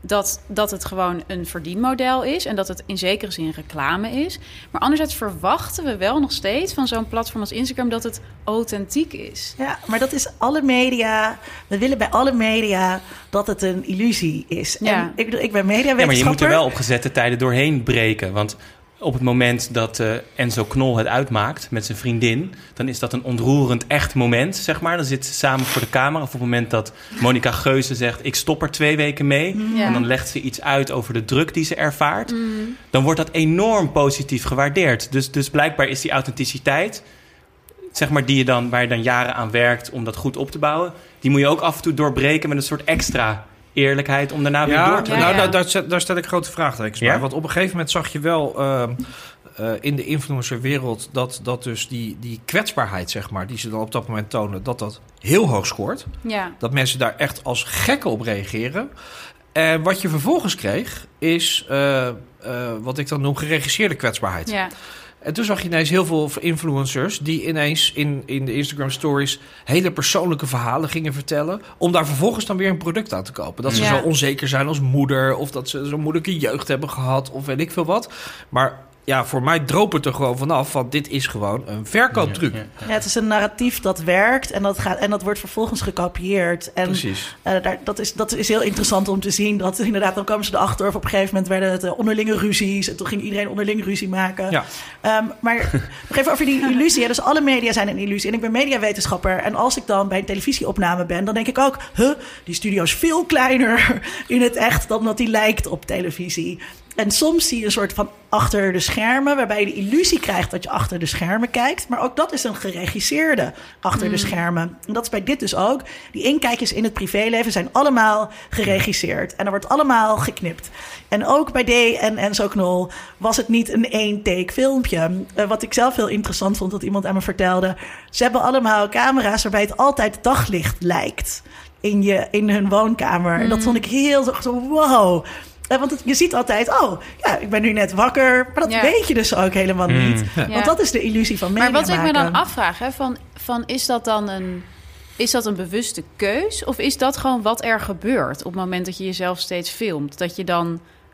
dat, dat het gewoon een verdienmodel is en dat het in zekere zin reclame is. Maar anderzijds verwachten we wel nog steeds van zo'n platform als Instagram dat het authentiek is. Ja, maar dat is alle media. We willen bij alle media dat het een illusie is. Ja. En ik, bedoel, ik ben Ja, maar je mediawetenschapper. moet er wel op gezette tijden doorheen breken. Want op het moment dat eh, Enzo Knol het uitmaakt met zijn vriendin... dan is dat een ontroerend echt moment, zeg maar. Dan zitten ze samen voor de camera. Of op het moment dat Monica Geuze zegt... ik stop er twee weken mee. Ja. En dan legt ze iets uit over de druk die ze ervaart. Mm. Dan wordt dat enorm positief gewaardeerd. Dus, dus blijkbaar is die authenticiteit... Zeg maar, die je dan, waar je dan jaren aan werkt om dat goed op te bouwen... die moet je ook af en toe doorbreken met een soort extra eerlijkheid... om daarna weer door te Ja, nou, ja. Daar, daar, zet- daar stel ik grote vraagtekens bij. Ja? Want op een gegeven moment zag je wel ehm, eh, in de influencerwereld... Dat, dat dus die, die kwetsbaarheid, zeg maar, die ze dan op dat moment tonen... dat dat heel hoog scoort. Ja. Dat mensen daar echt als gekken op reageren. En wat je vervolgens kreeg, is eh, eh, wat ik dan noem geregisseerde kwetsbaarheid. ja. En toen zag je ineens heel veel influencers die ineens in, in de Instagram stories hele persoonlijke verhalen gingen vertellen. Om daar vervolgens dan weer een product aan te kopen. Dat ze Ja. zo onzeker zijn als moeder. Of dat ze zo'n moeilijke jeugd hebben gehad. Of weet ik veel wat. Maar ja, voor mij droop het er gewoon vanaf. Van dit is gewoon een verkooptruc. Ja, ja, ja. Ja, het is een narratief dat werkt en dat, gaat, en dat wordt vervolgens gekopieerd. En Precies. eh, daar, dat, is, dat is heel interessant om te zien. Dat inderdaad, dan komen ze erachter. Of op een gegeven moment werden het eh, onderlinge ruzies. En toen ging iedereen onderling ruzie maken. Ja. Ehm, maar nog even over die illusie. hè. Dus alle media zijn een illusie. En ik ben mediawetenschapper. En als ik dan bij een televisieopname ben, dan denk ik ook... Huh, die studio is veel kleiner in het echt dan dat die lijkt op televisie. En soms zie je een soort van achter de schermen... waarbij je de illusie krijgt dat je achter de schermen kijkt. Maar ook dat is een geregisseerde achter de schermen. En dat is bij dit dus ook. Die inkijkjes in het privéleven zijn allemaal geregisseerd. En er wordt allemaal geknipt. En ook bij D en Enzo Knol was het niet een één-take filmpje. Eh, wat ik zelf heel interessant vond, dat iemand aan me vertelde. Ze hebben allemaal camera's waarbij het altijd daglicht lijkt. In, je, in hun woonkamer. En dat vond ik heel zo- zo wow. Eh, Want het- je ziet altijd, oh, ja, ik ben nu net wakker. Maar dat Ja. weet je dus ook helemaal niet. Ja. Want dat is de illusie van media Maar wat ik me dan afvraag, hè, van, van is dat dan een, is dat een bewuste keus? Of is dat gewoon wat er gebeurt op het moment dat je jezelf steeds filmt? Dat je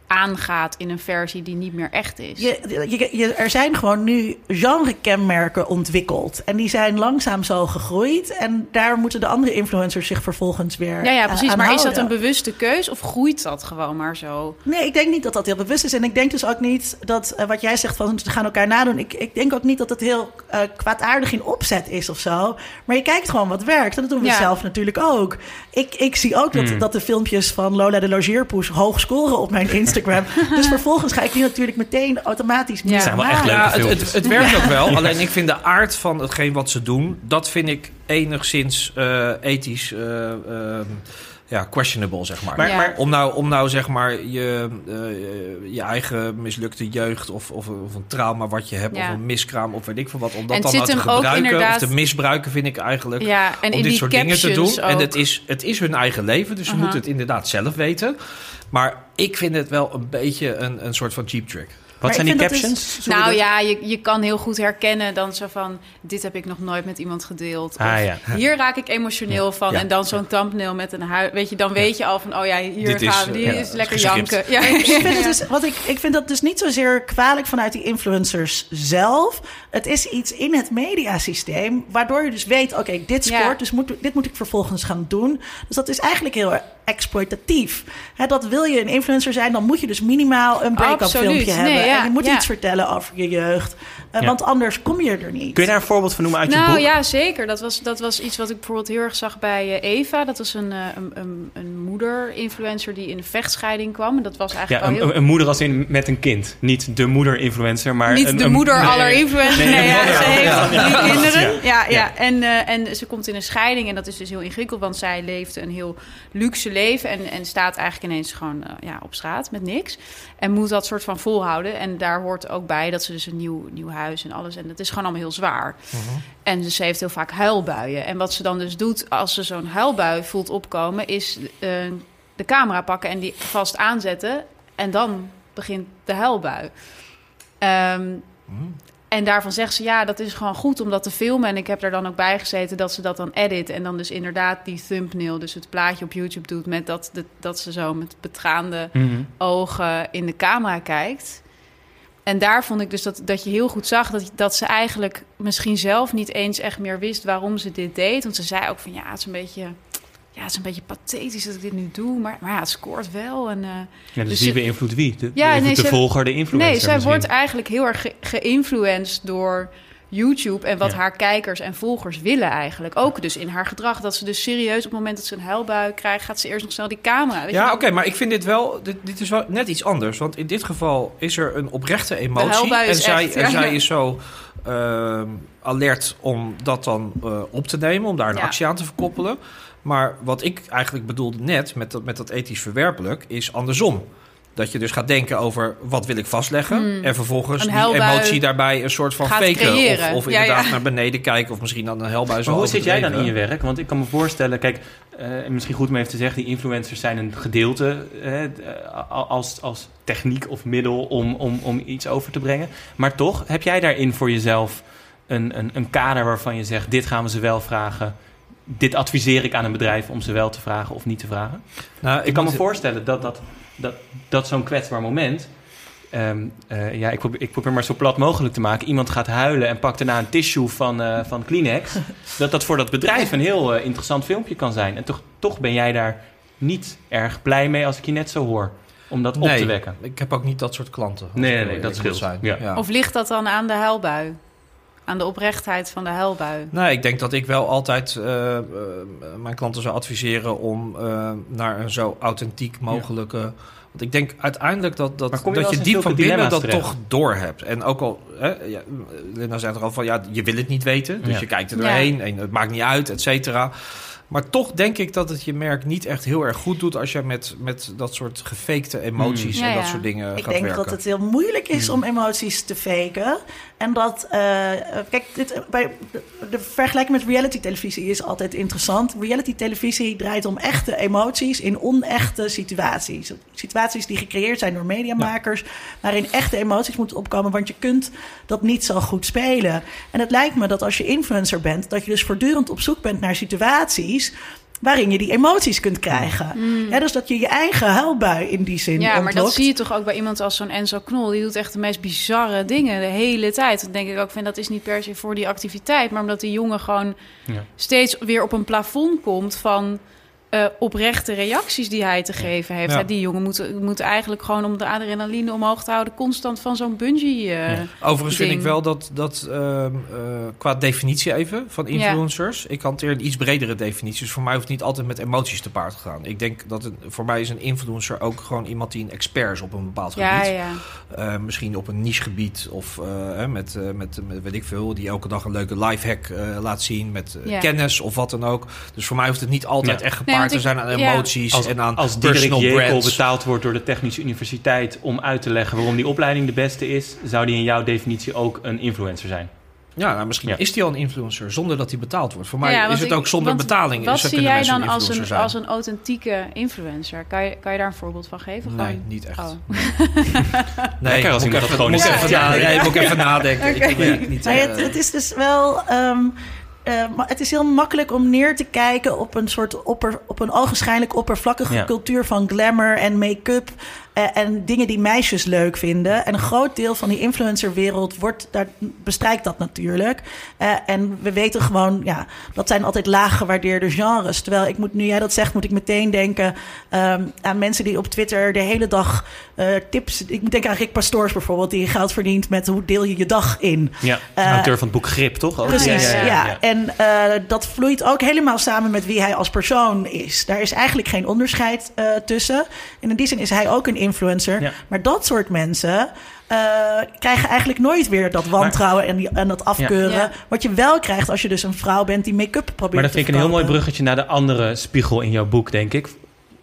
aangaat in een versie die niet meer echt is. Je, je, je- er zijn gewoon nu genrekenmerken ontwikkeld. En die zijn langzaam zo gegroeid. En daar moeten de andere influencers zich vervolgens weer ja, ja, eh, precies. aan Maar is dat een bewuste keus of groeit dat gewoon maar zo? Nee, ik denk niet dat dat heel bewust is. En ik denk dus ook niet dat eh, wat jij zegt van ze gaan elkaar nadoen. Ik, ik denk ook niet dat het heel eh, kwaadaardig in opzet is of zo. Maar je kijkt gewoon wat werkt. En dat doen we Ja. zelf natuurlijk ook. Ik, ik zie ook dat, Hmm. dat de filmpjes van Lola de Logeerpoes hoog scoren op mijn Instagram. dus vervolgens ga ik die natuurlijk meteen automatisch Ja. Zijn wel echt leuke Ja, het, het, het werkt ook wel. Alleen ik vind de aard van hetgeen wat ze doen, dat vind ik enigszins eh, ethisch eh, eh, ja, questionable, zeg maar. Maar, Ja. maar Om nou, om nou zeg maar je, eh, je eigen mislukte jeugd of, of, of een trauma wat je hebt Ja. of een miskraam of weet ik veel wat, om dat En dan het nou zit te gebruiken inderdaad- of te misbruiken vind ik eigenlijk Ja, en om in dit die soort dingen te captions doen. En ook. het is, het is hun eigen leven, dus ze moeten het inderdaad zelf weten. Maar ik vind het wel een beetje een, een soort van cheap trick. wat Maar zijn die captions? dus- Nou dat- ja, je, je kan heel goed herkennen dan zo van... dit heb ik nog nooit met iemand gedeeld. Ah, Of ja. Hier raak ik emotioneel van. Ja. En dan zo'n thumbnail met een huid. Weet je, dan weet je al van... oh ja, hier Dit gaan we. Die ja, is lekker janken. Ja. Ik vind, het dus, wat ik, ik vind dat dus niet zozeer kwalijk vanuit die influencers zelf. Het is iets in het mediasysteem, waardoor je dus weet: oké, dit Ja. scoort, dus moet, dit moet ik vervolgens gaan doen. Dus dat is eigenlijk heel exploitatief. Hè, dat wil je een influencer zijn, dan moet je dus minimaal een break-up filmpje hebben. Ja, en je moet ja. iets vertellen over je jeugd, Eh, Ja. want anders kom je er niet. Kun je daar een voorbeeld van noemen uit je Nou boek? ja, zeker. Dat was, dat was iets wat ik bijvoorbeeld heel erg zag bij eh, Eva. Dat was een, eh, een, een, een moeder-influencer die in een vechtscheiding kwam. En dat was eigenlijk Ja, al heel... een, een moeder als in met een kind. Niet de moeder-influencer, maar... Niet een, de een- moeder nee, aller nee. influencers. Nee, Nee, nee, ja, nee, ze ja, heeft ja, drie kinderen. Ja, ja. Ja. En, eh, en ze komt in een scheiding. En dat is dus heel ingewikkeld. Want zij leeft een heel luxe leven. En, en staat eigenlijk ineens gewoon eh, ja, op straat met niks. En moet dat soort van volhouden. En daar hoort ook bij dat ze dus een nieuw, nieuw huis en alles. En dat is gewoon allemaal heel zwaar. En dus ze heeft heel vaak huilbuien. En wat ze dan dus doet als ze zo'n huilbui voelt opkomen... is eh, de camera pakken en die vast aanzetten. En dan begint de huilbui. Ehm, En daarvan zegt ze, ja, dat is gewoon goed om dat te filmen. En ik heb er dan ook bij gezeten dat ze dat dan edit. En dan dus inderdaad die thumbnail, dus het plaatje op YouTube doet... met dat, dat, dat ze zo met betraande Mhm. ogen in de camera kijkt. En daar vond ik dus dat, dat je heel goed zag dat, dat ze eigenlijk misschien zelf niet eens echt meer wist waarom ze dit deed. Want ze zei ook van ja, het is een beetje, ja, het is een beetje pathetisch dat ik dit nu doe. Maar, maar ja, het scoort wel. En, eh, Ja, dus, Dus wie ze- beïnvloedt wie? De, Ja, nee, de ze- volger, de influencer nee, zij misschien. wordt eigenlijk heel erg ge- geïnfluenced door YouTube en wat Ja. haar kijkers en volgers willen eigenlijk. Ook dus in haar gedrag. Dat ze dus serieus op het moment dat ze een huilbui krijgt, gaat ze eerst nog snel die camera. Ja, oké, maar ik vind dit wel, dit, dit is wel net iets anders. Want in dit geval is er een oprechte emotie. huilbui En zij, echt, en zij is zo ehm, alert om dat dan eh, op te nemen, om daar een Ja. actie aan te verkoppelen. Maar wat ik eigenlijk bedoelde net met dat, met dat ethisch verwerpelijk, is andersom. Dat je dus gaat denken over wat wil ik vastleggen. Hmm. En vervolgens die emotie daarbij een soort van faken. Of, of Ja, inderdaad ja. naar beneden kijken. Of misschien dan een helbui zo Maar hoe zit jij dan in je werk? Want ik kan me voorstellen, kijk, eh, misschien goed om even te zeggen, die influencers zijn een gedeelte eh, eh, als, als techniek of middel om, om, om iets over te brengen. Maar toch, heb jij daarin voor jezelf een, een, een kader waarvan je zegt, dit gaan we ze wel vragen. Dit adviseer ik aan een bedrijf om ze wel te vragen of niet te vragen. Nou, Ik kan me voorstellen dat, dat, dat, dat zo'n kwetsbaar moment. ehm, eh, ja, ik probeer, ik probeer maar zo plat mogelijk te maken. Iemand gaat huilen en pakt daarna een tissue van, eh, van Kleenex. dat dat voor dat bedrijf een heel eh, interessant filmpje kan zijn. En toch, toch ben jij daar niet erg blij mee als ik je net zo hoor. Om dat op te wekken. Ik heb ook niet dat soort klanten. Nee, nee, dat scheelt. Ja. Of ligt dat dan aan de huilbui? Aan de oprechtheid van de huilbui? Nou, ik denk dat ik wel altijd eh, eh, mijn klanten zou adviseren om eh, naar een zo authentiek mogelijke. Want ik denk uiteindelijk dat, dat, je dat je diep van binnen dat toch door hebt. En ook al, hè, ja, Linda zei er al van ja, je wil het niet weten. Dus Ja. je kijkt er Ja. doorheen en het maakt niet uit, et cetera. Maar toch denk ik dat het je merk niet echt heel erg goed doet als je met, met dat soort gefakte emoties Mm. en Ja, dat ja. soort dingen Ik gaat denk werken. dat het heel moeilijk is om emoties te faken. En dat, eh, eh, kijk, dit, bij, de, de vergelijking met reality televisie is altijd interessant. Reality televisie draait om echte emoties in onechte situaties. Situaties die gecreëerd zijn door mediamakers, waarin echte emoties moeten opkomen, want je kunt dat niet zo goed spelen. En het lijkt me dat als je influencer bent, dat je dus voortdurend op zoek bent naar situaties waarin je die emoties kunt krijgen. Ja, dus dat je je eigen huilbui in die zin Mm. Ja, maar dat zie je toch ook bij iemand als zo'n Enzo Knol. Die doet echt de meest bizarre dingen de hele tijd. Dan denk ik ook van dat is niet per se voor die activiteit, maar omdat die jongen gewoon Ja. steeds weer op een plafond komt van eh, oprechte reacties die hij te geven heeft. Ja. Die jongen moet, moet eigenlijk gewoon om de adrenaline omhoog te houden, constant van zo'n bungee. eh, Ja. Overigens vind ik wel dat, dat ehm, eh, qua definitie even van influencers... ik hanteer een iets bredere definitie. Dus voor mij hoeft het niet altijd met emoties te paard te gaan. Ik denk dat het, voor mij is een influencer ook gewoon iemand die een expert is op een bepaald gebied. ja. Misschien op een nichegebied of eh, hè, met, met, met weet ik veel... die elke dag een leuke lifehack eh laat zien met kennis of wat dan ook. Dus voor mij hoeft het niet altijd echt gepaard te ik- zijn aan ja. emoties Als, en aan als personal Jekel betaald wordt door de Technische Universiteit om uit te leggen waarom die opleiding de beste is, zou die in jouw definitie ook een influencer zijn. Ja, nou, misschien Ja. is die al een influencer zonder dat hij betaald wordt. Voor mij Ja, is het ik- ook zonder betaling. Wat Dus dan zie jij dan als een, zijn. als een authentieke influencer? Kan je, kan je daar een voorbeeld van geven? Nee, niet echt. Oh. Nee, Lekker als moet ik iemand dat even- gewoon moet ik Ja, ja. moet even nadenken. Ik weet niet. Maar het, het is dus wel. ehm, eh, maar het is heel makkelijk om neer te kijken op een soort opper, op een ogenschijnlijk oppervlakkige Ja. cultuur van glamour en make-up. Eh, en dingen die meisjes leuk vinden. En een groot deel van die influencerwereld wordt, daar bestrijkt dat natuurlijk. Eh, en we weten gewoon, ja, dat zijn altijd laag gewaardeerde genres. Terwijl ik moet, nu jij dat zegt, moet ik meteen denken ehm, aan mensen die op Twitter de hele dag eh, tips. Ik moet denken aan Rick Pastoors bijvoorbeeld, die geld verdient met hoe deel je je dag in. Ja, auteur van het boek Grip, toch? Ook? Precies, Ja, ja. ja, En En dat vloeit ook helemaal samen met wie hij als persoon is. Daar is eigenlijk geen onderscheid tussen. En in die zin is hij ook een influencer. Ja. Maar dat soort mensen uh, krijgen eigenlijk nooit weer dat wantrouwen en, die, en dat afkeuren. Ja. Wat je wel krijgt als je dus een vrouw bent die make-up probeert Maar dat te vind ik een heel mooi bruggetje naar de andere spiegel in jouw boek, denk ik.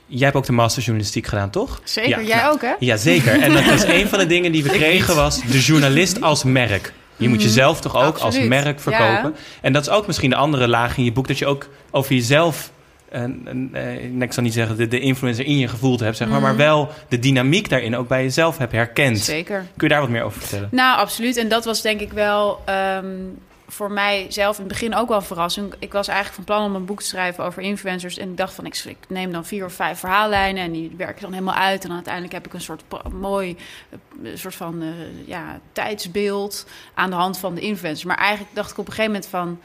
Jij hebt ook de master journalistiek gedaan, toch? Zeker, Ja, jij nou, ook, hè? Ja, zeker. En dat was een van de dingen die we kregen, was de journalist als merk. Je moet jezelf toch ook als merk verkopen. En dat is ook misschien de andere laag in je boek, dat je ook over jezelf, een, een, eh, ik zal niet zeggen de, de influencer in je gevoeld hebt, zeg maar, maar wel de dynamiek daarin ook bij jezelf hebt herkend. Zeker. Kun je daar wat meer over vertellen? Nou, absoluut. En dat was denk ik wel ehm, voor mij zelf in het begin ook wel een verrassing. Ik was eigenlijk van plan om een boek te schrijven over influencers. En ik dacht van, ik, ik neem dan vier of vijf verhaallijnen... en die werk ik dan helemaal uit. En dan uiteindelijk heb ik een soort mooi eh, soort van eh, ja, tijdsbeeld... aan de hand van de influencers. Maar eigenlijk dacht ik op een gegeven moment van...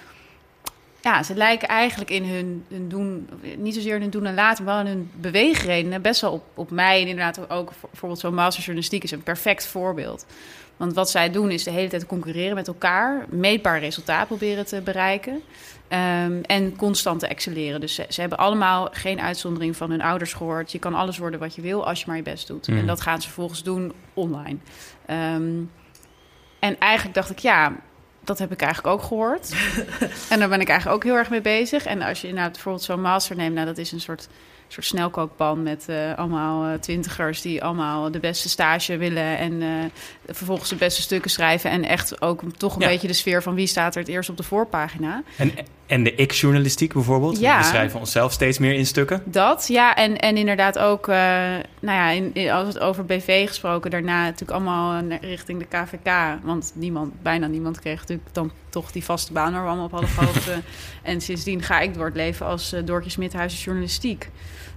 Ja, ze lijken eigenlijk in hun, hun doen, niet zozeer in hun doen en laten, maar wel in hun beweegredenen best wel op, op mij. En inderdaad ook bijvoorbeeld zo'n masterjournalistiek is een perfect voorbeeld. Want wat zij doen is de hele tijd concurreren met elkaar, meetbaar resultaat proberen te bereiken ehm, en constant te excelleren. Dus ze, ze hebben allemaal geen uitzondering van hun ouders gehoord. Je kan alles worden wat je wil als je maar je best doet. En dat gaan ze vervolgens doen online. Ehm, en eigenlijk dacht ik, ja, dat heb ik eigenlijk ook gehoord. en daar ben ik eigenlijk ook heel erg mee bezig. En als je nou bijvoorbeeld zo'n master neemt, nou dat is een soort, soort snelkookpan met eh, allemaal eh, twintigers die allemaal de beste stage willen en eh, vervolgens de beste stukken schrijven en echt ook toch een Ja. beetje de sfeer van wie staat er het eerst op de voorpagina. En, en de ik-journalistiek bijvoorbeeld. Ja. We schrijven onszelf steeds meer in stukken. Dat, ja. En, en inderdaad ook, eh, nou ja, in, in- als het over BV gesproken, daarna natuurlijk allemaal naar- richting de KVK. Want niemand, bijna niemand kreeg natuurlijk dan toch die vaste baan waar we allemaal op hadden gehoopt. eh. en sindsdien ga ik door het leven als uh, Smithuizen journalistiek.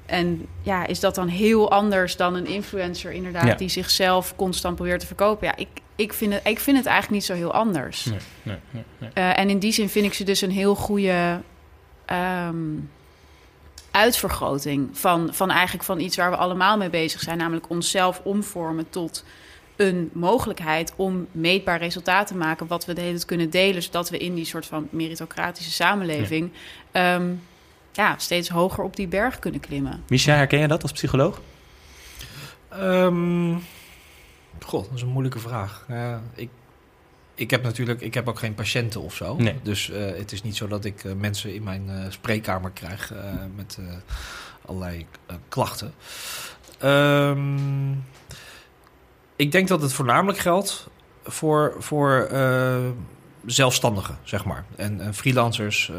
En ja, is dat dan heel anders dan een influencer inderdaad... Ja. die zichzelf constant probeert te verkopen? Ja, ik, ik, vind het, ik vind het eigenlijk niet zo heel anders. Nee, nee, nee, nee. Eh, en in die zin vind ik ze dus een heel goede ehm, uitvergroting van, van eigenlijk van iets waar we allemaal mee bezig zijn, namelijk onszelf omvormen tot een mogelijkheid om meetbaar resultaat te maken, wat we de hele tijd kunnen delen, zodat we in die soort van meritocratische samenleving ja. Ja, steeds hoger op die berg kunnen klimmen. Micha, herken je dat als psycholoog? Um, God, dat is een moeilijke vraag. Uh, ik, ik heb natuurlijk, ik heb ook geen patiënten of zo. Nee. Dus uh, het is niet zo dat ik uh, mensen in mijn spreekkamer krijg met allerlei klachten. Um, ik denk dat het voornamelijk geldt voor, voor zelfstandigen, zeg maar. En, en freelancers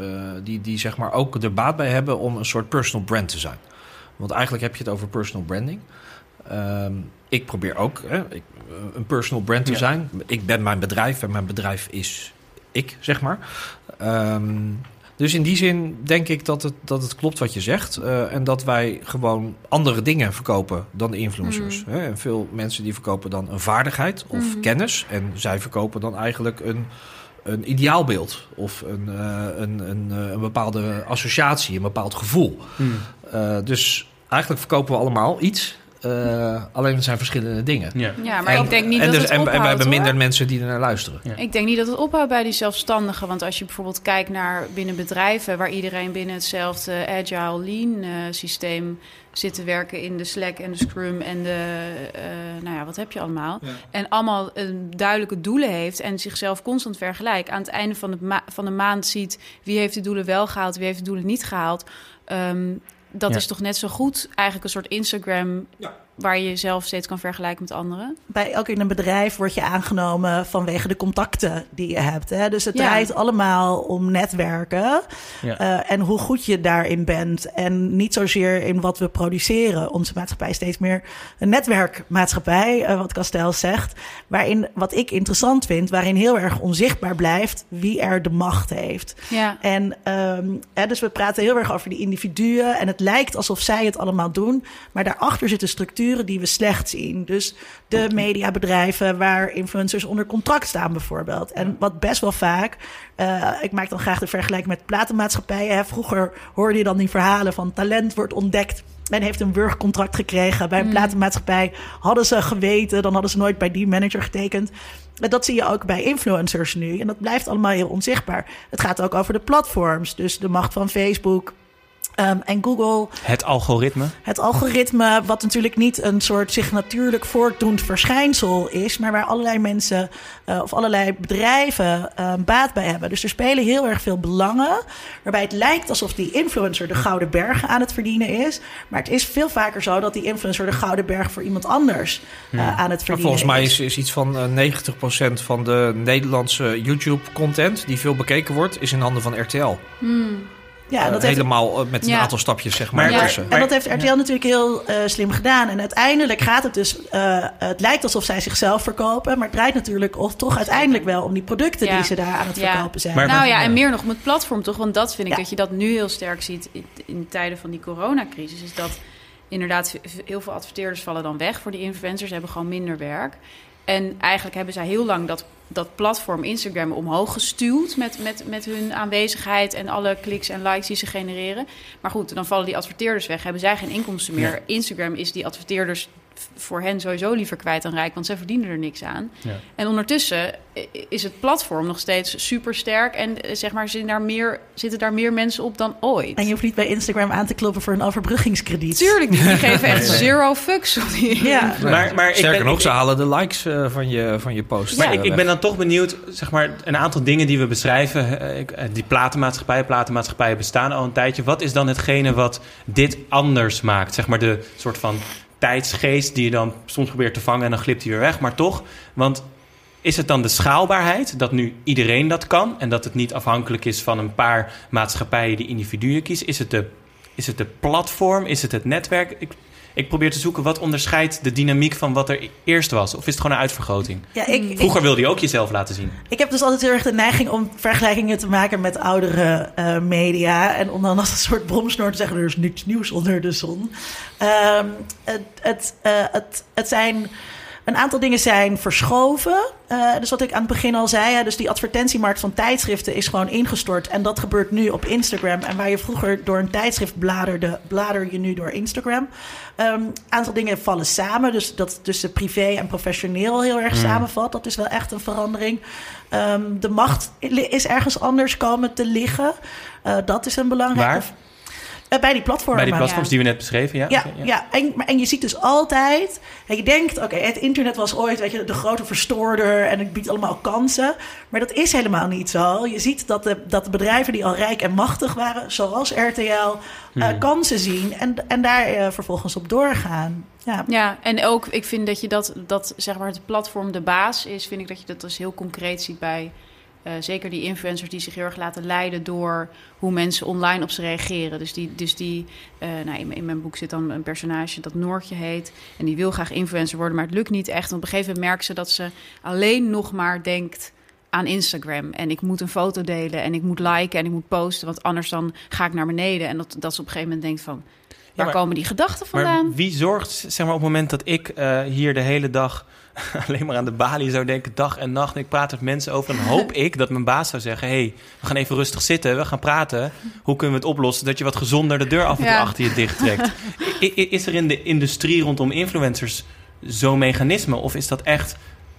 die, die zeg maar ook er baat bij hebben om een soort personal brand te zijn. Want eigenlijk heb je het over personal branding. Um, ik probeer ook hè, ik, een personal brand te ja. zijn. Ik ben mijn bedrijf en mijn bedrijf is ik, zeg maar. Um, dus in die zin denk ik dat het, dat het klopt wat je zegt. Uh, en dat wij gewoon andere dingen verkopen dan de influencers. Mm. Hè? En veel mensen die verkopen dan een vaardigheid of mm. kennis. En zij verkopen dan eigenlijk een, een ideaalbeeld. Of een, uh, een, een, een, bepaalde associatie, een bepaald gevoel. Mm. Uh, dus eigenlijk verkopen we allemaal iets. Uh, alleen het zijn verschillende dingen. Ja, ja maar en, ik denk niet en dat dus, het en, ophoudt, en we hebben minder hoor. mensen die er naar luisteren. Ja. Ik denk niet dat het ophoudt bij die zelfstandigen. Want als je bijvoorbeeld kijkt naar binnen bedrijven... waar iedereen binnen hetzelfde agile lean uh, systeem zit te werken... in de Slack en de Scrum en de... Uh, nou ja, wat heb je allemaal? Ja. En allemaal duidelijke doelen heeft... en zichzelf constant vergelijkt. Aan het einde van de, ma van de maand ziet... wie heeft de doelen wel gehaald, wie heeft de doelen niet gehaald... Um, dat ja. is toch net zo goed eigenlijk een soort Instagram... Ja. Waar je jezelf steeds kan vergelijken met anderen. Bij elk in een bedrijf word je aangenomen vanwege de contacten die je hebt. Hè? Dus het ja. draait allemaal om netwerken uh, en hoe goed je daarin bent. En niet zozeer in wat we produceren. Onze maatschappij is steeds meer een netwerkmaatschappij, uh, wat Castel zegt. Waarin, wat ik interessant vind, waarin heel erg onzichtbaar blijft wie er de macht heeft. Ja. En um, hè, dus we praten heel erg over die individuen. En het lijkt alsof zij het allemaal doen. Maar daarachter zitten structuren die we slecht zien. Dus de mediabedrijven waar influencers onder contract staan bijvoorbeeld. En wat best wel vaak, uh, ik maak dan graag de vergelijking met platenmaatschappijen. Hè. Vroeger hoorde je dan die verhalen van talent wordt ontdekt. Men heeft een wurgcontract gekregen bij een mm. platenmaatschappij. Hadden ze geweten, dan hadden ze nooit bij die manager getekend. dat zie je ook bij influencers nu. En dat blijft allemaal heel onzichtbaar. Het gaat ook over de platforms. Dus de macht van Facebook, Ehm, en Google. Het algoritme. Het algoritme, wat natuurlijk niet een soort zich natuurlijk voortdoend verschijnsel is, maar waar allerlei mensen uh, of allerlei bedrijven uh, baat bij hebben. Dus er spelen heel erg veel belangen, waarbij het lijkt alsof die influencer de gouden bergen aan het verdienen is. Maar het is veel vaker zo dat die influencer de gouden berg voor iemand anders uh, aan het verdienen maar volgens mij is. is iets van 90% van de Nederlandse YouTube-content die veel bekeken wordt, is in handen van RTL. Hmm. Ja, dat helemaal heeft, met een aantal stapjes, zeg maar. Ja, en dat heeft RTL natuurlijk heel uh, slim gedaan. En uiteindelijk gaat het dus... Uh, het lijkt alsof zij zichzelf verkopen... maar het draait natuurlijk of toch uiteindelijk wel... om die producten die ze daar aan het verkopen zijn. Maar, nou ja, en meer nog om het platform toch? Want dat vind ik dat je dat nu heel sterk ziet... in, in tijden van die coronacrisis... is dat inderdaad heel veel adverteerders vallen dan weg voor die influencers. Ze hebben gewoon minder werk. En eigenlijk hebben zij heel lang dat, dat platform Instagram omhoog gestuurd met, met, met hun aanwezigheid en alle kliks en likes die ze genereren. Maar goed, dan vallen die adverteerders weg, hebben zij geen inkomsten meer. Instagram is die adverteerders voor hen sowieso liever kwijt dan rijk, want zij verdienen er niks aan. Ja. En ondertussen is het platform nog steeds super sterk en eh, zeg maar zitten daar, meer, zitten daar meer mensen op dan ooit. En je hoeft niet bij Instagram aan te kloppen voor een overbruggingskrediet. Tuurlijk niet, die geven echt zero fucks. Ja. Maar, maar Sterker ben, nog, ze halen de likes uh, van, je, van je post. Maar ik, ik, ben dan toch benieuwd, zeg maar, een aantal dingen die we beschrijven. Uh, die platenmaatschappijen, platenmaatschappijen bestaan al een tijdje. Wat is dan hetgene wat dit anders maakt? Zeg maar de soort van tijdsgeest die je dan soms probeert te vangen en dan glipt hij weer weg. Maar toch, want is het dan de schaalbaarheid dat nu iedereen dat kan en dat het niet afhankelijk is van een paar maatschappijen die individuen kiezen? Is het de, is het de platform? Is het het netwerk? Ik probeer te zoeken wat onderscheidt de dynamiek van wat er eerst was. Of is het gewoon een uitvergroting? Ja, ik, Vroeger wilde je ook jezelf laten zien. Ik heb dus altijd heel erg de neiging om vergelijkingen te maken met oudere uh, media. En om dan als een soort bromsnoor te zeggen: er is niets nieuws onder de zon. Um, het, het, uh, het, het zijn een aantal dingen zijn verschoven. Uh, dus wat ik aan het begin al zei, hè, dus die advertentiemarkt van tijdschriften is gewoon ingestort. En dat gebeurt nu op Instagram. En waar je vroeger door een tijdschrift bladerde, blader je nu door Instagram. Een um, aantal dingen vallen samen. Dus dat tussen privé en professioneel heel erg mm. samenvalt. Dat is wel echt een verandering. Um, de macht is ergens anders komen te liggen. Uh, dat is een belangrijke... Waar? Uh, bij die platformen. Bij die platforms die we net beschreven, ja. Ja, okay, ja. ja. En, en je ziet dus altijd... En je denkt, oké, okay, het internet was ooit weet je, de grote verstoorder... en het biedt allemaal kansen. Maar dat is helemaal niet zo. Je ziet dat de, dat de bedrijven die al rijk en machtig waren... zoals RTL, uh, hmm. kansen zien en, en daar uh, vervolgens op doorgaan. Ja. ja, en ook, ik vind dat je dat, dat zeg maar het platform de baas is... vind ik dat je dat dus heel concreet ziet bij uh, zeker die influencers die zich heel erg laten leiden door hoe mensen online op ze reageren. Dus die, dus die uh, nou, in, in, mijn boek zit dan een personage dat Noortje heet. En die wil graag influencer worden, maar het lukt niet echt. En op een gegeven moment merkt ze dat ze alleen nog maar denkt aan Instagram. En ik moet een foto delen en ik moet liken en ik moet posten, want anders dan ga ik naar beneden. En dat, dat ze op een gegeven moment denkt van, waar ja, komen die gedachten vandaan? Maar wie zorgt, zeg maar, op het moment dat ik uh, hier de hele dag alleen maar aan de balie zou denken, dag en nacht. En ik praat met mensen over. Dan hoop ik dat mijn baas zou zeggen: hey, we gaan even rustig zitten. We gaan praten. Hoe kunnen we het oplossen dat je wat gezonder de deur af en toe ja. achter je dicht trekt? Is er in de industrie rondom influencers zo'n mechanisme? Of is dat echt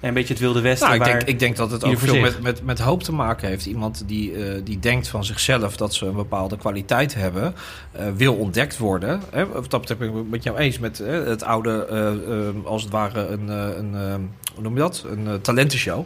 een beetje het wilde westen. Nou, ik, denk, ik denk dat het ook veel met, met, met hoop te maken heeft. Iemand die, uh, die denkt van zichzelf dat ze een bepaalde kwaliteit hebben, uh, wil ontdekt worden. Hè? Dat heb ik met jou eens met uh, het oude, als het ware, een, een hoe noem je dat? Een talentenshow.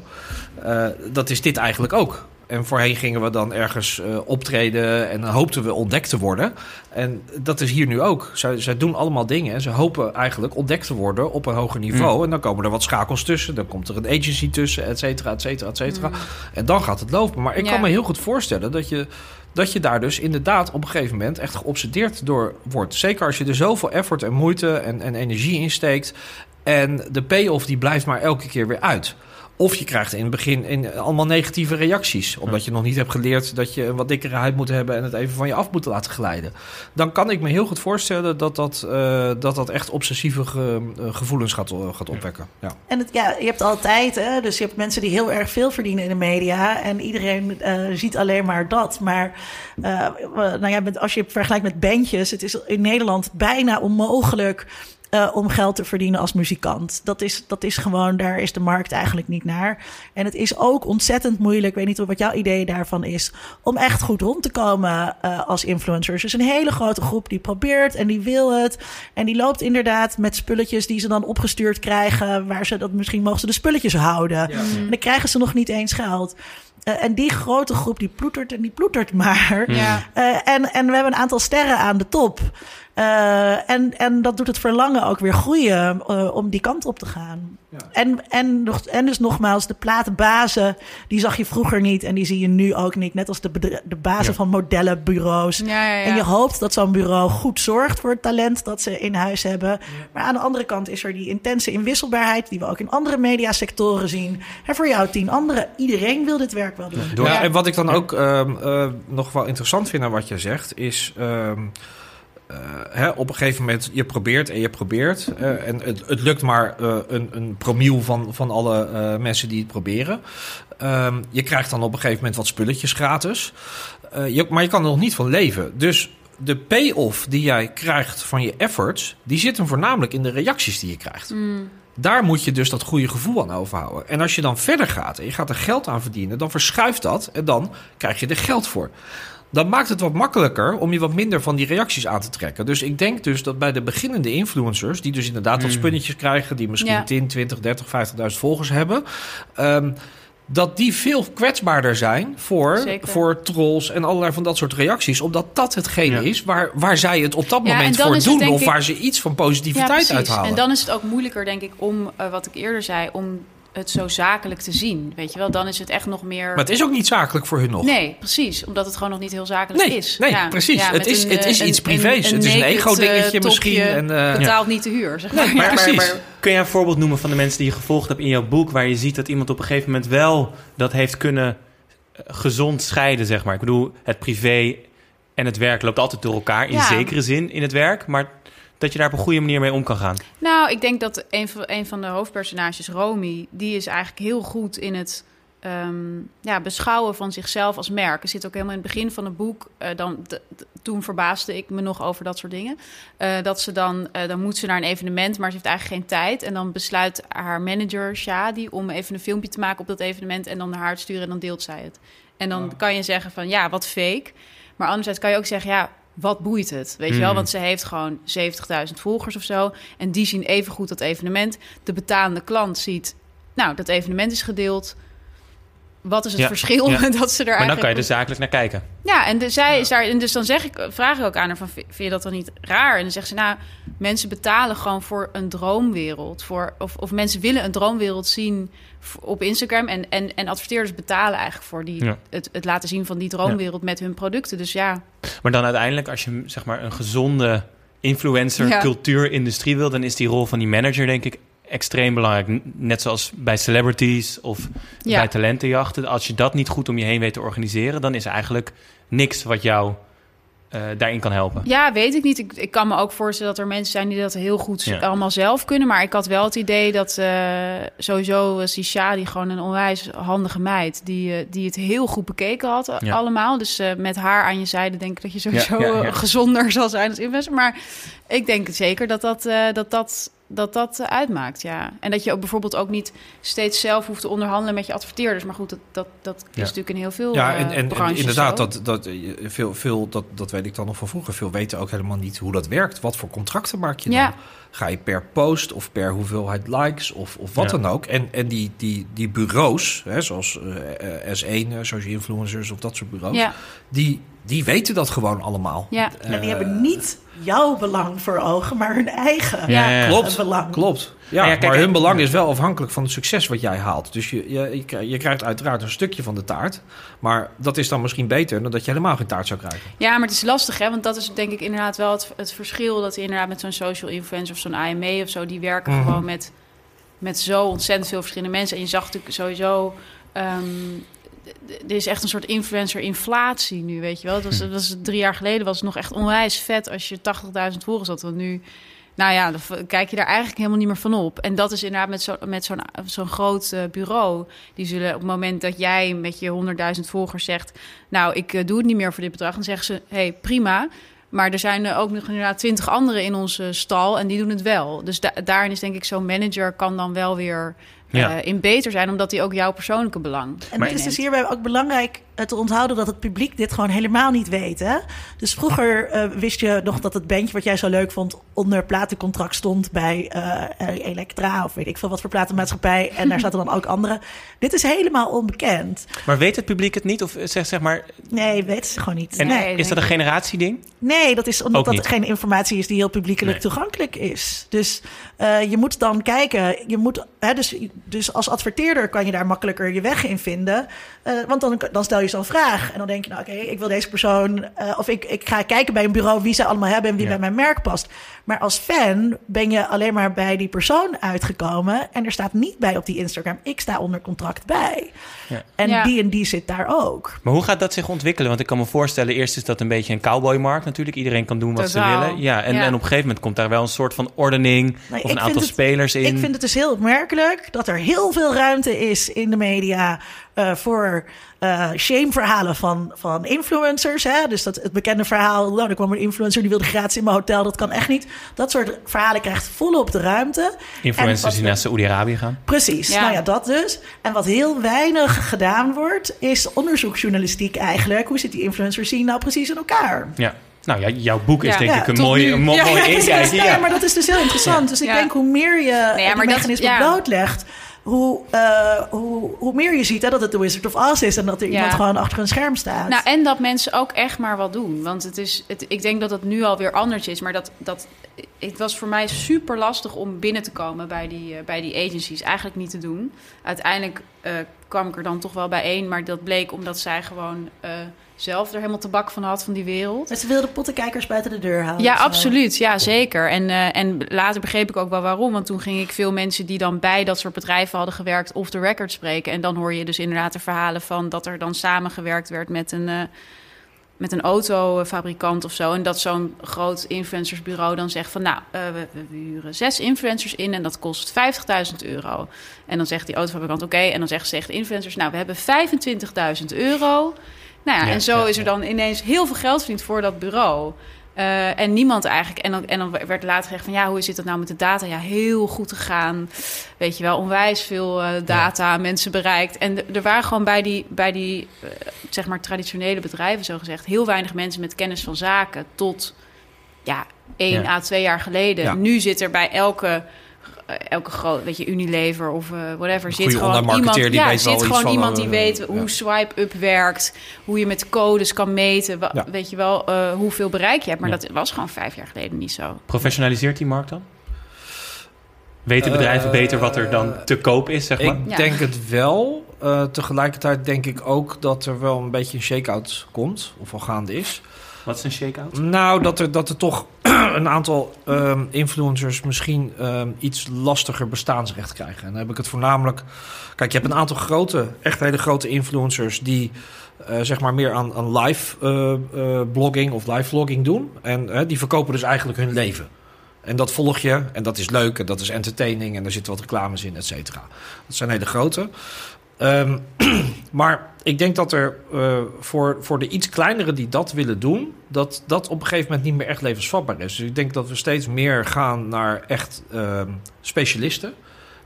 dat is dit eigenlijk ook. En voorheen gingen we dan ergens uh, optreden en dan hoopten we ontdekt te worden. En dat is hier nu ook. Zij, zij doen allemaal dingen en ze hopen eigenlijk ontdekt te worden op een hoger niveau. Mm. En dan komen er wat schakels tussen. Dan komt er een agency tussen, et cetera, et cetera, et cetera. Mm. En dan gaat het lopen. Maar ik ja. kan me heel goed voorstellen dat je, dat je daar dus inderdaad op een gegeven moment echt geobsedeerd door wordt. Zeker als je er zoveel effort en moeite en, en energie in steekt. En de payoff die blijft maar elke keer weer uit. Of je krijgt in het begin in, allemaal negatieve reacties. Omdat je nog niet hebt geleerd dat je een wat dikkere huid moet hebben en het even van je af moet laten glijden. Dan kan ik me heel goed voorstellen dat dat, uh, dat, dat echt obsessieve ge, uh, gevoelens gaat, uh, gaat opwekken. Ja. En het, ja, je hebt altijd, hè, dus je hebt mensen die heel erg veel verdienen in de media. En iedereen ziet alleen maar dat. Maar nou ja, als je vergelijkt met bandjes, het is in Nederland bijna onmogelijk eh, om geld te verdienen als muzikant. Dat is, dat is gewoon, daar is de markt eigenlijk niet naar. En het is ook ontzettend moeilijk, ik weet niet wat jouw idee daarvan is, om echt goed rond te komen uh, als influencers. Dus een hele grote groep die probeert en die wil het. En die loopt inderdaad met spulletjes die ze dan opgestuurd krijgen, waar ze dat misschien mogen ze de spulletjes houden. Ja. En dan krijgen ze nog niet eens geld. Uh, en die grote groep die ploetert en die ploetert maar. Ja. Uh, en, en we hebben een aantal sterren aan de top. Uh, en, en dat doet het verlangen ook weer groeien uh, om die kant op te gaan. Ja. En, en, nog, en dus nogmaals, de platenbazen, die zag je vroeger niet en die zie je nu ook niet. Net als de, de bazen ja. van modellenbureaus. Ja, en je hoopt dat zo'n bureau goed zorgt voor het talent dat ze in huis hebben. Maar aan de andere kant is er die intense inwisselbaarheid die we ook in andere mediasectoren zien. En voor jou tien anderen, iedereen wil dit werk wel doen. Ja, en wat ik dan ook um, uh, nog wel interessant vind aan wat je zegt, is... Uh, hè, op een gegeven moment, je probeert en je probeert. Uh, en het, het, lukt maar uh, een, een promiel van, van alle mensen die het proberen. Ehm, je krijgt dan op een gegeven moment wat spulletjes gratis. Je, maar je kan er nog niet van leven. Dus de payoff die jij krijgt van je efforts, die zit hem voornamelijk in de reacties die je krijgt. Mm. Daar moet je dus dat goede gevoel aan overhouden. En als je dan verder gaat en je gaat er geld aan verdienen, dan verschuift dat en dan krijg je er geld voor dan maakt het wat makkelijker om je wat minder van die reacties aan te trekken. Dus ik denk dus dat bij de beginnende influencers, die dus inderdaad wat spunnetjes krijgen, die misschien ja. 10, 20, 30, 50.000 volgers hebben. Um, dat die veel kwetsbaarder zijn voor, voor trolls en allerlei van dat soort reacties. Omdat dat hetgene ja. is waar, waar zij het op dat ja, moment voor doen. Het, of ik, waar ze iets van positiviteit ja, uithalen. En dan is het ook moeilijker, denk ik, om, uh, wat ik eerder zei, om het zo zakelijk te zien. Weet je wel, dan is het echt nog meer. Maar het is ook niet zakelijk voor hun nog. Nee, precies. Omdat het gewoon nog niet heel zakelijk nee, is. Nee, ja, precies. Ja, het, is, een, het is iets privés. het is een ego-dingetje misschien. En, uh, betaalt niet de huur. Zeg maar. Nee, maar, maar, maar, kun je een voorbeeld noemen van de mensen die je gevolgd hebt in jouw boek, waar je ziet dat iemand op een gegeven moment wel dat heeft kunnen gezond scheiden, zeg maar. Ik bedoel, het privé en het werk loopt altijd door elkaar in zekere zin in het werk, maar dat je daar op een goede manier mee om kan gaan? Nou, ik denk dat een van, een van de hoofdpersonages, Romy, die is eigenlijk heel goed in het um, ja, beschouwen van zichzelf als merk. Er zit ook helemaal in het begin van het boek. Uh, dan, de, de, toen verbaasde ik me nog over dat soort dingen. Uh, dat ze dan, uh, dan moet ze naar een evenement, maar ze heeft eigenlijk geen tijd. En dan besluit haar manager, Shadi, om even een filmpje te maken op dat evenement en dan naar haar te sturen en dan deelt zij het. En dan kan je zeggen van ja, wat fake. Maar anderzijds kan je ook zeggen, ja, wat boeit het? Weet je wel, want ze heeft gewoon 70.000 volgers of zo. En die zien even goed dat evenement. De betalende klant ziet, nou, dat evenement is gedeeld. Wat is het ja, verschil ja. dat ze er Maar dan kan je er zakelijk naar kijken. Ja, en, de, zij is daar, en dus dan zeg ik, vraag ik ook aan haar van, vind je dat dan niet raar? En dan zegt ze, nou, mensen betalen gewoon voor een droomwereld. Voor, of, of mensen willen een droomwereld zien op Instagram. En, en, en adverteerders betalen eigenlijk voor die, het, het laten zien van die droomwereld met hun producten. Dus ja. Maar dan uiteindelijk, als je zeg maar een gezonde influencer, cultuur, industrie wil, dan is die rol van die manager, denk ik, extreem belangrijk. Net zoals bij celebrities of ja. bij talentenjachten. Als je dat niet goed om je heen weet te organiseren, dan is eigenlijk niks wat jou uh, daarin kan helpen. Ja, weet ik niet. Ik, ik, kan me ook voorstellen dat er mensen zijn die dat heel goed ja. allemaal zelf kunnen. Maar ik had wel het idee dat uh, sowieso uh, Sisha, die gewoon een onwijs handige meid, die, die het heel goed bekeken had ja. allemaal. Dus met haar aan je zijde denk ik dat je sowieso gezonder zal zijn als influencer. Maar ik denk zeker dat dat, dat, dat dat dat uh, uitmaakt, ja. En dat je ook bijvoorbeeld ook niet steeds zelf hoeft te onderhandelen met je adverteerders. Maar goed, dat, dat, dat is ja. natuurlijk in heel veel Ja, en, en, en inderdaad, dat, dat, veel, veel, dat, dat weet ik dan nog van vroeger. Veel weten ook helemaal niet hoe dat werkt. Wat voor contracten maak je dan? Ga je per post of per hoeveelheid likes of, of wat ja. dan ook? En, en die, die, die bureaus, hè, zoals uh, S1, social influencers of dat soort bureaus... die die weten dat gewoon allemaal. Ja. Uh, en die hebben niet jouw belang voor ogen, maar hun eigen ja, ja, ja. Klopt, belang. Klopt. Ja, ja kijk, maar hun belang is wel afhankelijk van het succes wat jij haalt. Dus je, je, je krijgt uiteraard een stukje van de taart. Maar dat is dan misschien beter dan dat je helemaal geen taart zou krijgen. Ja, maar het is lastig, hè? Want dat is denk ik inderdaad wel het, het verschil... dat je inderdaad met zo'n social influencer of zo'n AME of zo... die werken mm -hmm. gewoon met, met zo ontzettend veel verschillende mensen. En je zag natuurlijk sowieso... Um, er is echt een soort influencer-inflatie nu, weet je wel. Dat was, dat was, drie jaar geleden was het nog echt onwijs vet als je 80.000 volgers had. Want nu, nou ja, dan kijk je daar eigenlijk helemaal niet meer van op. En dat is inderdaad met zo'n met zo'n zo'n groot uh, bureau. Die zullen op het moment dat jij met je 100.000 volgers zegt... nou, ik uh, doe het niet meer voor dit bedrag... dan zeggen ze, hey, prima... Maar er zijn ook nog inderdaad twintig anderen in onze stal en die doen het wel. Dus da daarin is denk ik zo'n manager kan dan wel weer Ja. eh, in beter zijn, omdat hij ook jouw persoonlijke belang En het is dus hierbij ook belangrijk eh, te onthouden dat het publiek dit gewoon helemaal niet weet. Hè? Dus vroeger eh, wist je nog dat het bandje wat jij zo leuk vond onder platencontract stond bij eh, eh, Elektra of weet ik veel wat voor platenmaatschappij. En daar zaten dan ook anderen. Dit is helemaal onbekend. Maar weet het publiek het niet? Of zeg, zeg maar, Nee, weten ze gewoon niet. en nee. is dat een generatieding? Nee, dat is omdat dat geen informatie is die heel publiekelijk Nee. toegankelijk is. Dus eh, je moet dan kijken. Je moet, hè, dus, dus als adverteerder kan je daar makkelijker je weg in vinden. Eh, want dan, dan stel je zo'n vraag. En dan denk je, nou oké, ik wil deze persoon. eh, of ik, ik ga kijken bij een bureau wie ze allemaal hebben en wie Ja. bij mijn merk past. Maar als fan ben je alleen maar bij die persoon uitgekomen. En er staat niet bij op die Instagram. Ik sta onder contract bij. Ja. En Ja. die en die zit daar ook. Maar hoe gaat dat zich ontwikkelen? Want ik kan me voorstellen, eerst is dat een beetje een cowboymarkt natuurlijk. Iedereen kan doen wat ze willen. Ja, en, Ja. en op een gegeven moment komt daar wel een soort van ordening Nee, of een aantal het- spelers in. Ik vind het dus heel opmerkelijk dat er heel veel ruimte is in de media eh, voor eh shame-verhalen van, van influencers. Hè? Dus dat het bekende verhaal, nou, er kwam een influencer die wilde gratis in mijn hotel, dat kan echt niet. Dat soort verhalen krijgt volop de ruimte. En Influencers wat die naar Saoedi-Arabië gaan. Precies, Ja. nou ja, dat dus. En wat heel weinig gedaan wordt, is onderzoeksjournalistiek eigenlijk. Hoe zit die influencer zien nou precies in elkaar? Ja. Nou ja, jouw boek is Ja. denk Ja, ik een tot mooi, nu. een mo- Ja, mooi ja, inkijk. Precies, nee, Ja. maar dat is dus heel interessant. Dus ik Ja. denk hoe meer je ja, die maar dat- mechanisme ja. blootlegt... Hoe, eh, hoe, hoe meer je ziet hè, dat het de Wizard of Oz is... en dat er Ja. iemand gewoon achter een scherm staat. Nou, en dat mensen ook echt maar wat doen. Want het is, het, ik denk dat het nu alweer anders is. Maar dat, dat, het was voor mij super lastig om binnen te komen bij die, eh, bij die agencies. Eigenlijk niet te doen. Uiteindelijk eh, kwam ik er dan toch wel bij één. Maar dat bleek omdat zij gewoon eh, zelf er helemaal tabak van had van die wereld. Dus ze wilden pottenkijkers buiten de deur halen. Ja, absoluut. Ja, zeker. En, eh, en later begreep ik ook wel waarom. Want toen ging ik veel mensen die dan bij dat soort bedrijven hadden gewerkt... off the record spreken. En dan hoor je dus inderdaad de verhalen van... dat er dan samengewerkt werd met een, eh, met een autofabrikant of zo. En dat zo'n groot influencersbureau dan zegt van... nou, eh, we, we huren zes influencers in en dat kost 50.000 euro. En dan zegt die autofabrikant oké. En dan zegt, zegt de influencers... nou, we hebben 25.000 euro... Nou ja, Ja, en zo ja, is er dan ineens heel veel geld verdiend voor dat bureau. Eh, en niemand eigenlijk. En dan, en dan werd later gezegd van ja, hoe zit het nou met de data? Ja, heel goed gegaan. Weet je wel, onwijs veel eh, data, mensen bereikt. En er waren gewoon bij die, bij die eh, zeg maar traditionele bedrijven, zo gezegd, heel weinig mensen met kennis van zaken. Tot ja, één Ja. à twee jaar geleden. Ja. Nu zit er bij elke. Eh, Elke groot, weet je, Unilever of eh, whatever, zit gewoon iemand, die ja, zit gewoon iemand eh, die weet ja. hoe swipe-up werkt, hoe je met codes kan meten, wa- Ja. weet je wel, eh, hoeveel bereik je hebt. Maar Ja. dat was gewoon vijf jaar geleden niet zo. Professionaliseert die markt dan? Weten bedrijven beter wat er dan te koop is, zeg maar? Ik Ja. denk het wel. Eh, tegelijkertijd denk ik ook dat er wel een beetje een shake-out komt. Of al gaande is. Wat is een shake-out? Nou, dat er, dat er toch een aantal ehm, influencers misschien ehm, iets lastiger bestaansrecht krijgen. En dan heb ik het voornamelijk... Kijk, je hebt een aantal grote, echt hele grote influencers... die eh, zeg maar meer aan, aan live eh, eh, blogging of live vlogging doen. En die verkopen dus eigenlijk hun leven. En dat volg je en dat is leuk en dat is entertaining... en daar zitten wat reclames in, et cetera. Dat zijn hele grote. Ehm, maar ik denk dat er eh, voor, voor de iets kleinere die dat willen doen, dat dat op een gegeven moment niet meer echt levensvatbaar is. Dus ik denk dat we steeds meer gaan naar echt ehm, specialisten.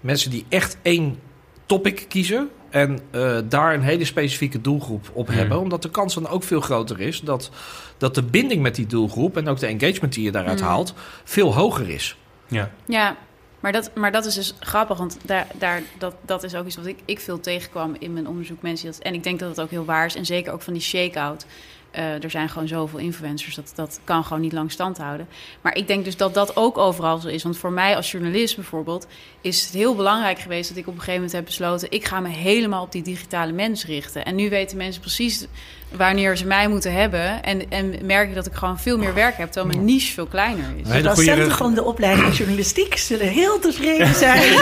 Mensen die echt één topic kiezen en eh, daar een hele specifieke doelgroep op Hmm. hebben. Omdat de kans dan ook veel groter is dat, dat de binding met die doelgroep en ook de engagement die je daaruit Hmm. haalt, veel hoger is. Ja. Ja, maar dat, maar dat is dus grappig, want daar, daar, dat, dat is ook iets wat ik, ik veel tegenkwam in mijn onderzoek. Mensen en ik denk dat het ook heel waar is, en zeker ook van die shake-out. Eh, er zijn gewoon zoveel influencers, dat, dat kan gewoon niet lang stand houden. Maar ik denk dus dat dat ook overal zo is. Want voor mij als journalist bijvoorbeeld is het heel belangrijk geweest... dat ik op een gegeven moment heb besloten... ik ga me helemaal op die digitale mens richten. En nu weten mensen precies wanneer ze mij moeten hebben. En, en merk ik dat ik gewoon veel meer werk heb... terwijl mijn niche veel kleiner is. Nee, goede docenten van de opleiding journalistiek zullen heel tevreden zijn.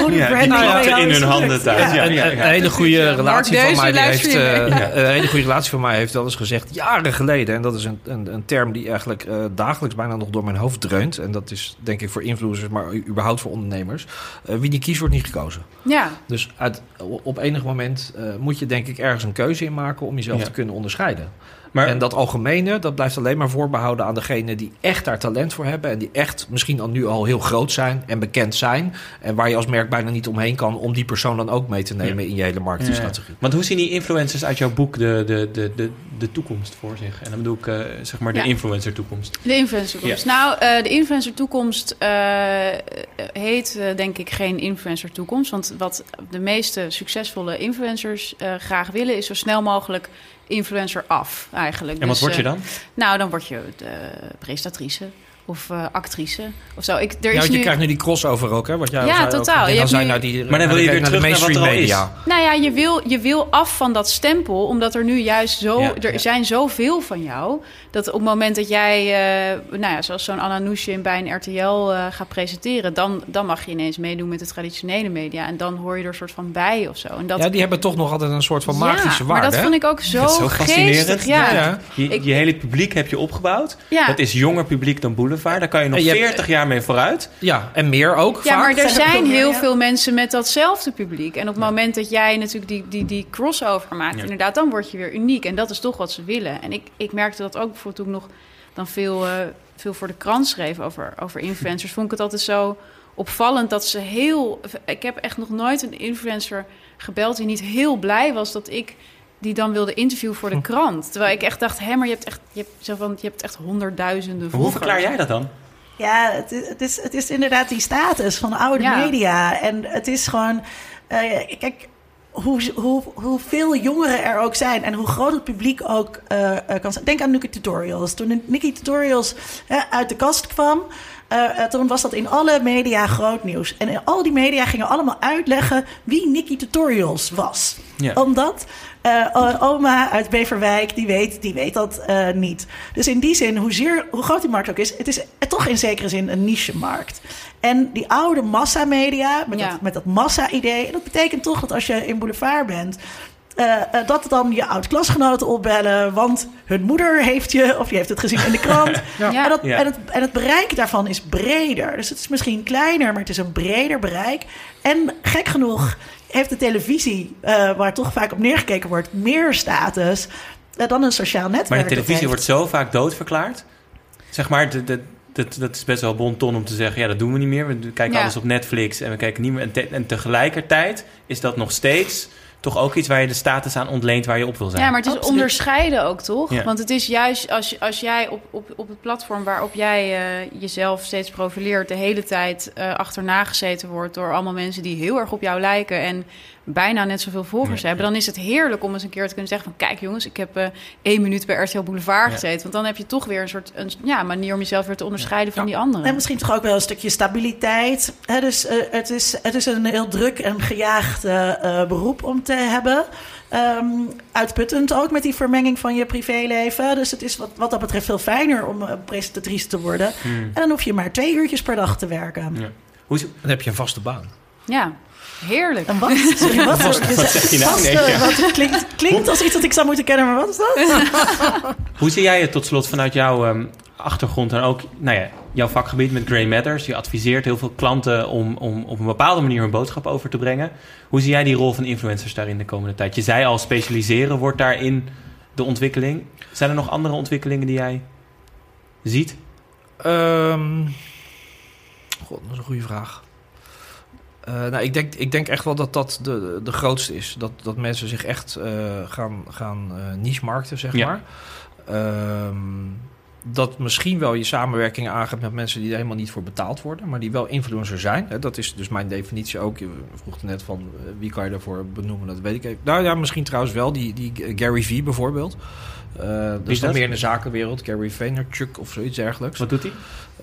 Hoe de Ja, die in hun handen thuis. Ja. Ja. een, een hele goede relatie van mij heeft, eh, een hele goede relatie van mij heeft wel eens gezegd jaren geleden en dat is een, een, een term die eigenlijk eh, dagelijks bijna nog door mijn hoofd dreunt en dat is denk ik voor influencers maar überhaupt voor ondernemers Eh, wie niet kiest wordt niet gekozen Ja, dus uit, op enig moment eh, moet je denk ik ergens een keuze in maken om jezelf Ja. te kunnen onderscheiden Maar- en dat algemene, dat blijft alleen maar voorbehouden aan degene die echt daar talent voor hebben. En die echt misschien al nu al heel groot zijn en bekend zijn. En waar je als merk bijna niet omheen kan om die persoon dan ook mee te nemen in je hele marketingstrategie. Want hoe zien die influencers uit jouw boek de, de, de, de, de toekomst voor zich? En dan bedoel ik eh, zeg maar de Ja. influencer toekomst. De influencer toekomst. Nou, eh, de influencer toekomst eh, heet eh, denk ik geen influencer toekomst. Want wat de meeste succesvolle influencers eh, graag willen... is zo snel mogelijk influencer af eigenlijk. En wat Dus, word je eh, dan? Nou, dan word je de presentatrice of eh, actrice of zo. Ik, er Ja, is want je nu... krijgt nu die crossover ook, hè? Wat jij Ja, ook. totaal. En Je dan hebt zijn nu- naar die, Maar dan wil je weer naar de terug naar wat er mainstream al is. media. Nou ja, je wil, je wil af van dat stempel, omdat er nu juist zo... Ja, er ja. zijn zoveel van jou, dat op het moment dat jij... eh, nou ja, zoals zo'n Anna Nushin bij een RTL eh, gaat presenteren... Dan, dan mag je ineens meedoen met de traditionele media. En dan hoor je er een soort van bij of zo. En dat, Ja, die hebben toch nog altijd een soort van magische ja, waarde, maar dat hè? vond ik ook zo, Dat is zo fascinerend. geestig. Ja. Ja, Ja. ja. Je, Ik- je hele publiek heb je opgebouwd. Dat is jonger publiek dan Boulevard. Daar kan je nog En je hebt- 40 jaar mee vooruit. Ja, en meer ook Ja, vaak. maar er Zijn er zijn veel meer, heel ja. veel mensen met datzelfde publiek. En op het moment dat jij natuurlijk die, die, die crossover maakt, Ja. inderdaad, dan word je weer uniek. En dat is toch wat ze willen. En ik, ik merkte dat ook bijvoorbeeld toen ik nog dan veel, eh, veel voor de krant schreef over, over influencers. Vond ik het altijd zo opvallend dat ze heel. Ik heb echt nog nooit een influencer gebeld die niet heel blij was dat ik die dan wilde interviewen voor de krant. Terwijl ik echt dacht, hé, maar je hebt echt, je hebt, zo van, je hebt echt honderdduizenden Hoe volgers. verklaar jij dat dan? Ja, het is, het, is, het is inderdaad die status van oude Ja. media. En het is gewoon... eh, kijk, hoe, hoe, hoeveel jongeren er ook zijn... en hoe groot het publiek ook eh, eh, kan zijn. Denk aan Nikki Tutorials. Toen Nikki Tutorials uit de kast kwam... toen was dat in alle media groot nieuws. En in al die media gingen allemaal uitleggen... wie Nikki Tutorials was. Ja. Omdat eh, oma uit Beverwijk, die weet, die weet dat eh, niet. Dus in die zin, hoezeer, hoe groot die markt ook is... het is toch in zekere zin een niche-markt. En die oude massamedia, met, Ja. dat, met dat massa-idee... dat betekent toch dat als je in Boulevard bent... eh, dat dan je oud-klasgenoten opbellen... want hun moeder heeft je, of je heeft het gezien in de krant. Ja. En, dat, Ja. en, het, en het bereik daarvan is breder. Dus het is misschien kleiner, maar het is een breder bereik. En gek genoeg heeft de televisie, eh, waar toch vaak op neergekeken wordt, meer status eh, dan een sociaal netwerk. Maar de televisie heeft. wordt zo vaak doodverklaard. Zeg maar, de, de, dat, dat is best wel bon ton om te zeggen... ja, dat doen we niet meer. We kijken Ja. alles op Netflix en we kijken niet meer... En, te- en tegelijkertijd is dat nog steeds toch ook iets... waar je de status aan ontleent waar je op wil zijn. Ja, maar het is Absoluut. onderscheiden ook, toch? Ja. Want het is juist als, als jij op, op, op het platform waarop jij eh, jezelf steeds profileert... de hele tijd eh, achterna gezeten wordt door allemaal mensen die heel erg op jou lijken... en bijna net zoveel volgers Ja, hebben... dan is het heerlijk om eens een keer te kunnen zeggen van... kijk jongens, ik heb eh, één minuut bij RTL Boulevard Ja. gezeten. Want dan heb je toch weer een soort een, ja, manier om jezelf weer te onderscheiden van die anderen. En misschien toch ook wel een stukje stabiliteit. Hè, dus eh, het, is, het is een heel druk en gejaagd eh, beroep om te hebben. Ehm, uitputtend ook met die vermenging van je privéleven. Dus het is wat, wat dat betreft veel fijner om presentatrice te worden. Hmm. En dan hoef je maar twee uurtjes per dag te werken. Ja. Hoe is, Dan heb je een vaste baan. Ja, heerlijk. En wat? Sorry, wat? Wat zeg je nou? Vaste- Nee, ja. wat klinkt, klinkt als iets dat ik zou moeten kennen, maar wat is dat? Hoe zie jij het tot slot vanuit jouw ehm, achtergrond en ook nou ja, jouw vakgebied met Grey Matters? Je adviseert heel veel klanten om, om op een bepaalde manier hun boodschap over te brengen. Hoe zie jij die rol van influencers daarin de komende tijd? Je zei al, specialiseren wordt daarin de ontwikkeling. Zijn er nog andere ontwikkelingen die jij ziet? Ehm, God, dat is een goede vraag. Eh, nou, ik denk, ik denk echt wel dat dat de, de grootste is. Dat, dat mensen zich echt eh, gaan, gaan eh niche-markten, zeg Ja. maar. Ehm, dat misschien wel je samenwerkingen aangaat met mensen die er helemaal niet voor betaald worden, maar die wel influencer zijn. Hè, dat is dus mijn definitie ook. Je vroeg net van wie kan je daarvoor benoemen, dat weet ik even. Nou ja, misschien trouwens wel, die, die Gary Vee bijvoorbeeld. Dat is dan dat? meer in de zakenwereld, Gary Vaynerchuk of zoiets dergelijks. Wat doet hij?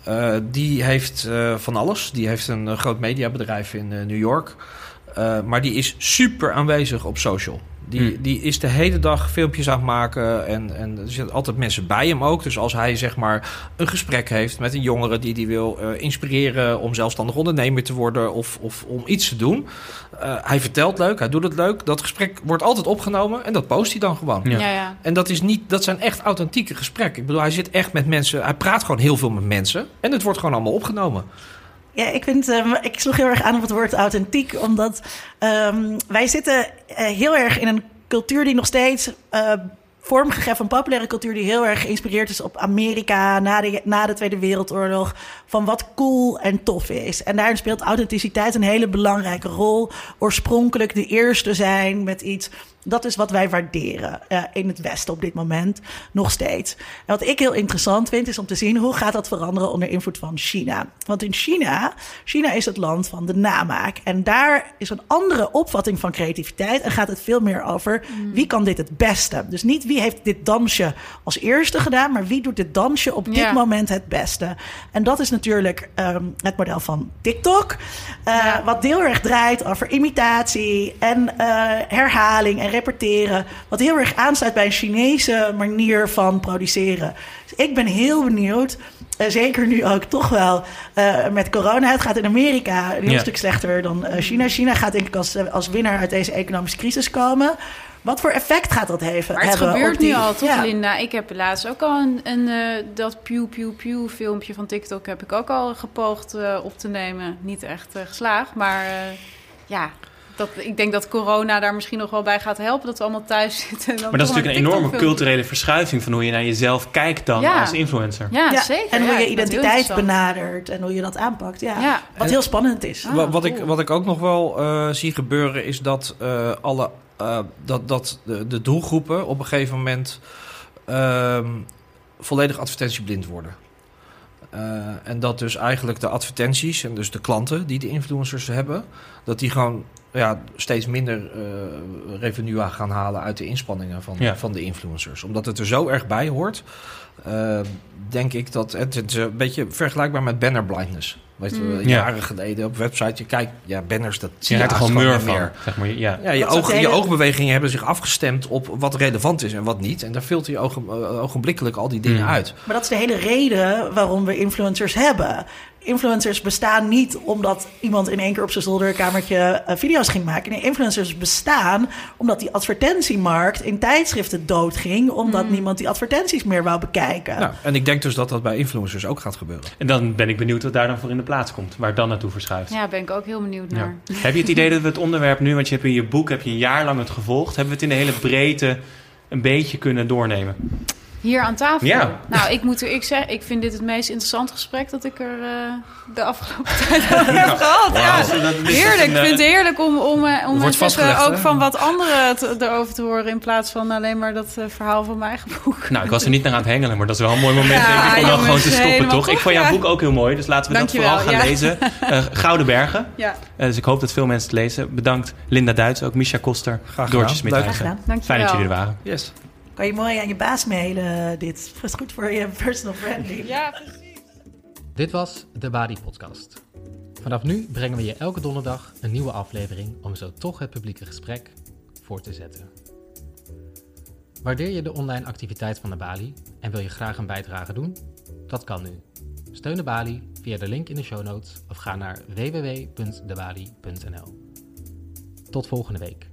Eh, die heeft eh, van alles. Die heeft een eh, groot mediabedrijf in New York. Maar die is super aanwezig op social. Die, Hmm. die is de hele dag filmpjes aan het maken. En, en er zitten altijd mensen bij hem ook. Dus als hij zeg maar een gesprek heeft met een jongere die die wil eh, inspireren om zelfstandig ondernemer te worden of, of om iets te doen. eh, hij vertelt leuk, hij doet het leuk. Dat gesprek wordt altijd opgenomen en dat post hij dan gewoon. Ja. Ja, ja. En dat, is niet, dat zijn echt authentieke gesprekken. Ik bedoel, hij zit echt met mensen. Hij praat gewoon heel veel met mensen. En het wordt gewoon allemaal opgenomen. Ja, ik, vind, eh, ik sloeg heel erg aan op het woord authentiek, omdat ehm, wij zitten eh, heel erg in een cultuur die nog steeds eh, vormgegeven van populaire cultuur die heel erg geïnspireerd is op Amerika na de, na de Tweede Wereldoorlog. Van wat cool en tof is. En daarin speelt authenticiteit een hele belangrijke rol. Oorspronkelijk de eerste zijn met iets dat is wat wij waarderen uh, in het Westen op dit moment nog steeds. En wat ik heel interessant vind, is om te zien hoe gaat dat veranderen onder invloed van China. Want in China, China is het land van de namaak. En daar is een andere opvatting van creativiteit. En gaat het veel meer over wie kan dit het beste. Dus niet wie heeft dit dansje als eerste gedaan, maar wie doet dit dansje op dit Ja. moment het beste. En dat is natuurlijk um, het model van TikTok. Uh, Ja. Wat heel erg draait over imitatie en uh, herhaling en repeteren. Wat heel erg aansluit bij een Chinese manier van produceren. Dus ik ben heel benieuwd. Uh, zeker nu ook toch wel uh, met corona. Het gaat in Amerika een heel Ja. stuk slechter dan uh, China. China gaat denk ik als, als winnaar uit deze economische crisis komen. Wat voor effect gaat dat hebben? Maar het hebben gebeurt die, nu al, toch ja. Linda? Ik heb laatst ook al een, een eh, dat Pew Pew Pew filmpje van TikTok heb ik ook al gepoogd eh, op te nemen. Niet echt eh, geslaagd, maar eh, ja, dat, ik denk dat corona daar misschien nog wel bij gaat helpen. Dat we allemaal thuis zitten. Maar dat is natuurlijk een enorme culturele verschuiving van hoe je naar jezelf kijkt dan Ja. als influencer. Ja, Ja, zeker. En hoe je identiteit benadert en hoe je dat aanpakt. Ja. Ja. Wat heel spannend is. Ah, Wa- wat, ik, wat ik ook nog wel eh, zie gebeuren is dat, eh, alle, eh, dat, dat de, de doelgroepen op een gegeven moment ehm, volledig advertentieblind worden. Eh, en dat dus eigenlijk de advertenties en dus de klanten die de influencers hebben, dat die gewoon ja, steeds minder eh, revenue aan gaan halen uit de inspanningen van, Ja. van de influencers. Omdat het er zo erg bij hoort, eh, denk ik dat het, het is een beetje vergelijkbaar met banner blindness. Weet je, Mm. Ja. jaren geleden op website, je kijkt, ja, banners, dat zie Je er gewoon niet van. Zeg maar. Ja. Ja, je, oog, je oogbewegingen hebben zich afgestemd op wat relevant is en wat niet. En daar filter je ogen, eh, ogenblikkelijk al die dingen Mm. uit. Maar dat is de hele reden waarom we influencers hebben. Influencers bestaan niet omdat iemand in één keer op zijn zolderkamertje eh, video's ging maken. Nee, influencers bestaan omdat die advertentiemarkt in tijdschriften doodging. Omdat niemand die advertenties meer wou bekijken. Nou, en ik denk dus dat dat bij influencers ook gaat gebeuren. En dan ben ik benieuwd wat daar dan voor in de plaats komt. Waar het dan naartoe verschuift. Ja, ben ik ook heel benieuwd Ja. naar. Heb je het idee dat we het onderwerp nu, want je hebt in je boek heb je een jaar lang het gevolgd, hebben we het in de hele breedte een beetje kunnen doornemen? Hier aan tafel. Ja. Nou, ik moet er, ik zeg, ik vind dit het meest interessante gesprek dat ik er eh, de afgelopen tijd over heb gehad. Ja. Heerlijk, ik vind het heerlijk om, om, eh, om ook van wat anderen te- erover te horen... in plaats van alleen maar dat eh, verhaal van mijn eigen boek. Nou, ik was er niet naar aan het hengelen, maar dat is wel een mooi moment Ja, denk ik, om dan gewoon te stoppen, toch? Ik vond jouw ja. boek ook heel mooi, dus laten we Dankjewel, dat vooral gaan ja. lezen. Eh, Gouden Bergen. Ja, Eh, dus ik hoop dat veel mensen het lezen. Bedankt Linda Duits, ook Misha Koster, Graag Doortje gedaan. Leuk. Graag Smithuizen. gedaan. dankjewel. Fijn dat jullie er waren. Yes. Kan je mooi aan je baas mailen dit. Dat is goed voor je personal branding. Ja, precies. Dit was de Badi Podcast. Vanaf nu brengen we je elke donderdag een nieuwe aflevering om zo toch het publieke gesprek voor te zetten. Waardeer je de online activiteit van de Bali en wil je graag een bijdrage doen? Dat kan nu. Steun de Bali via de link in de show notes of ga naar www.debali.nl. Tot volgende week.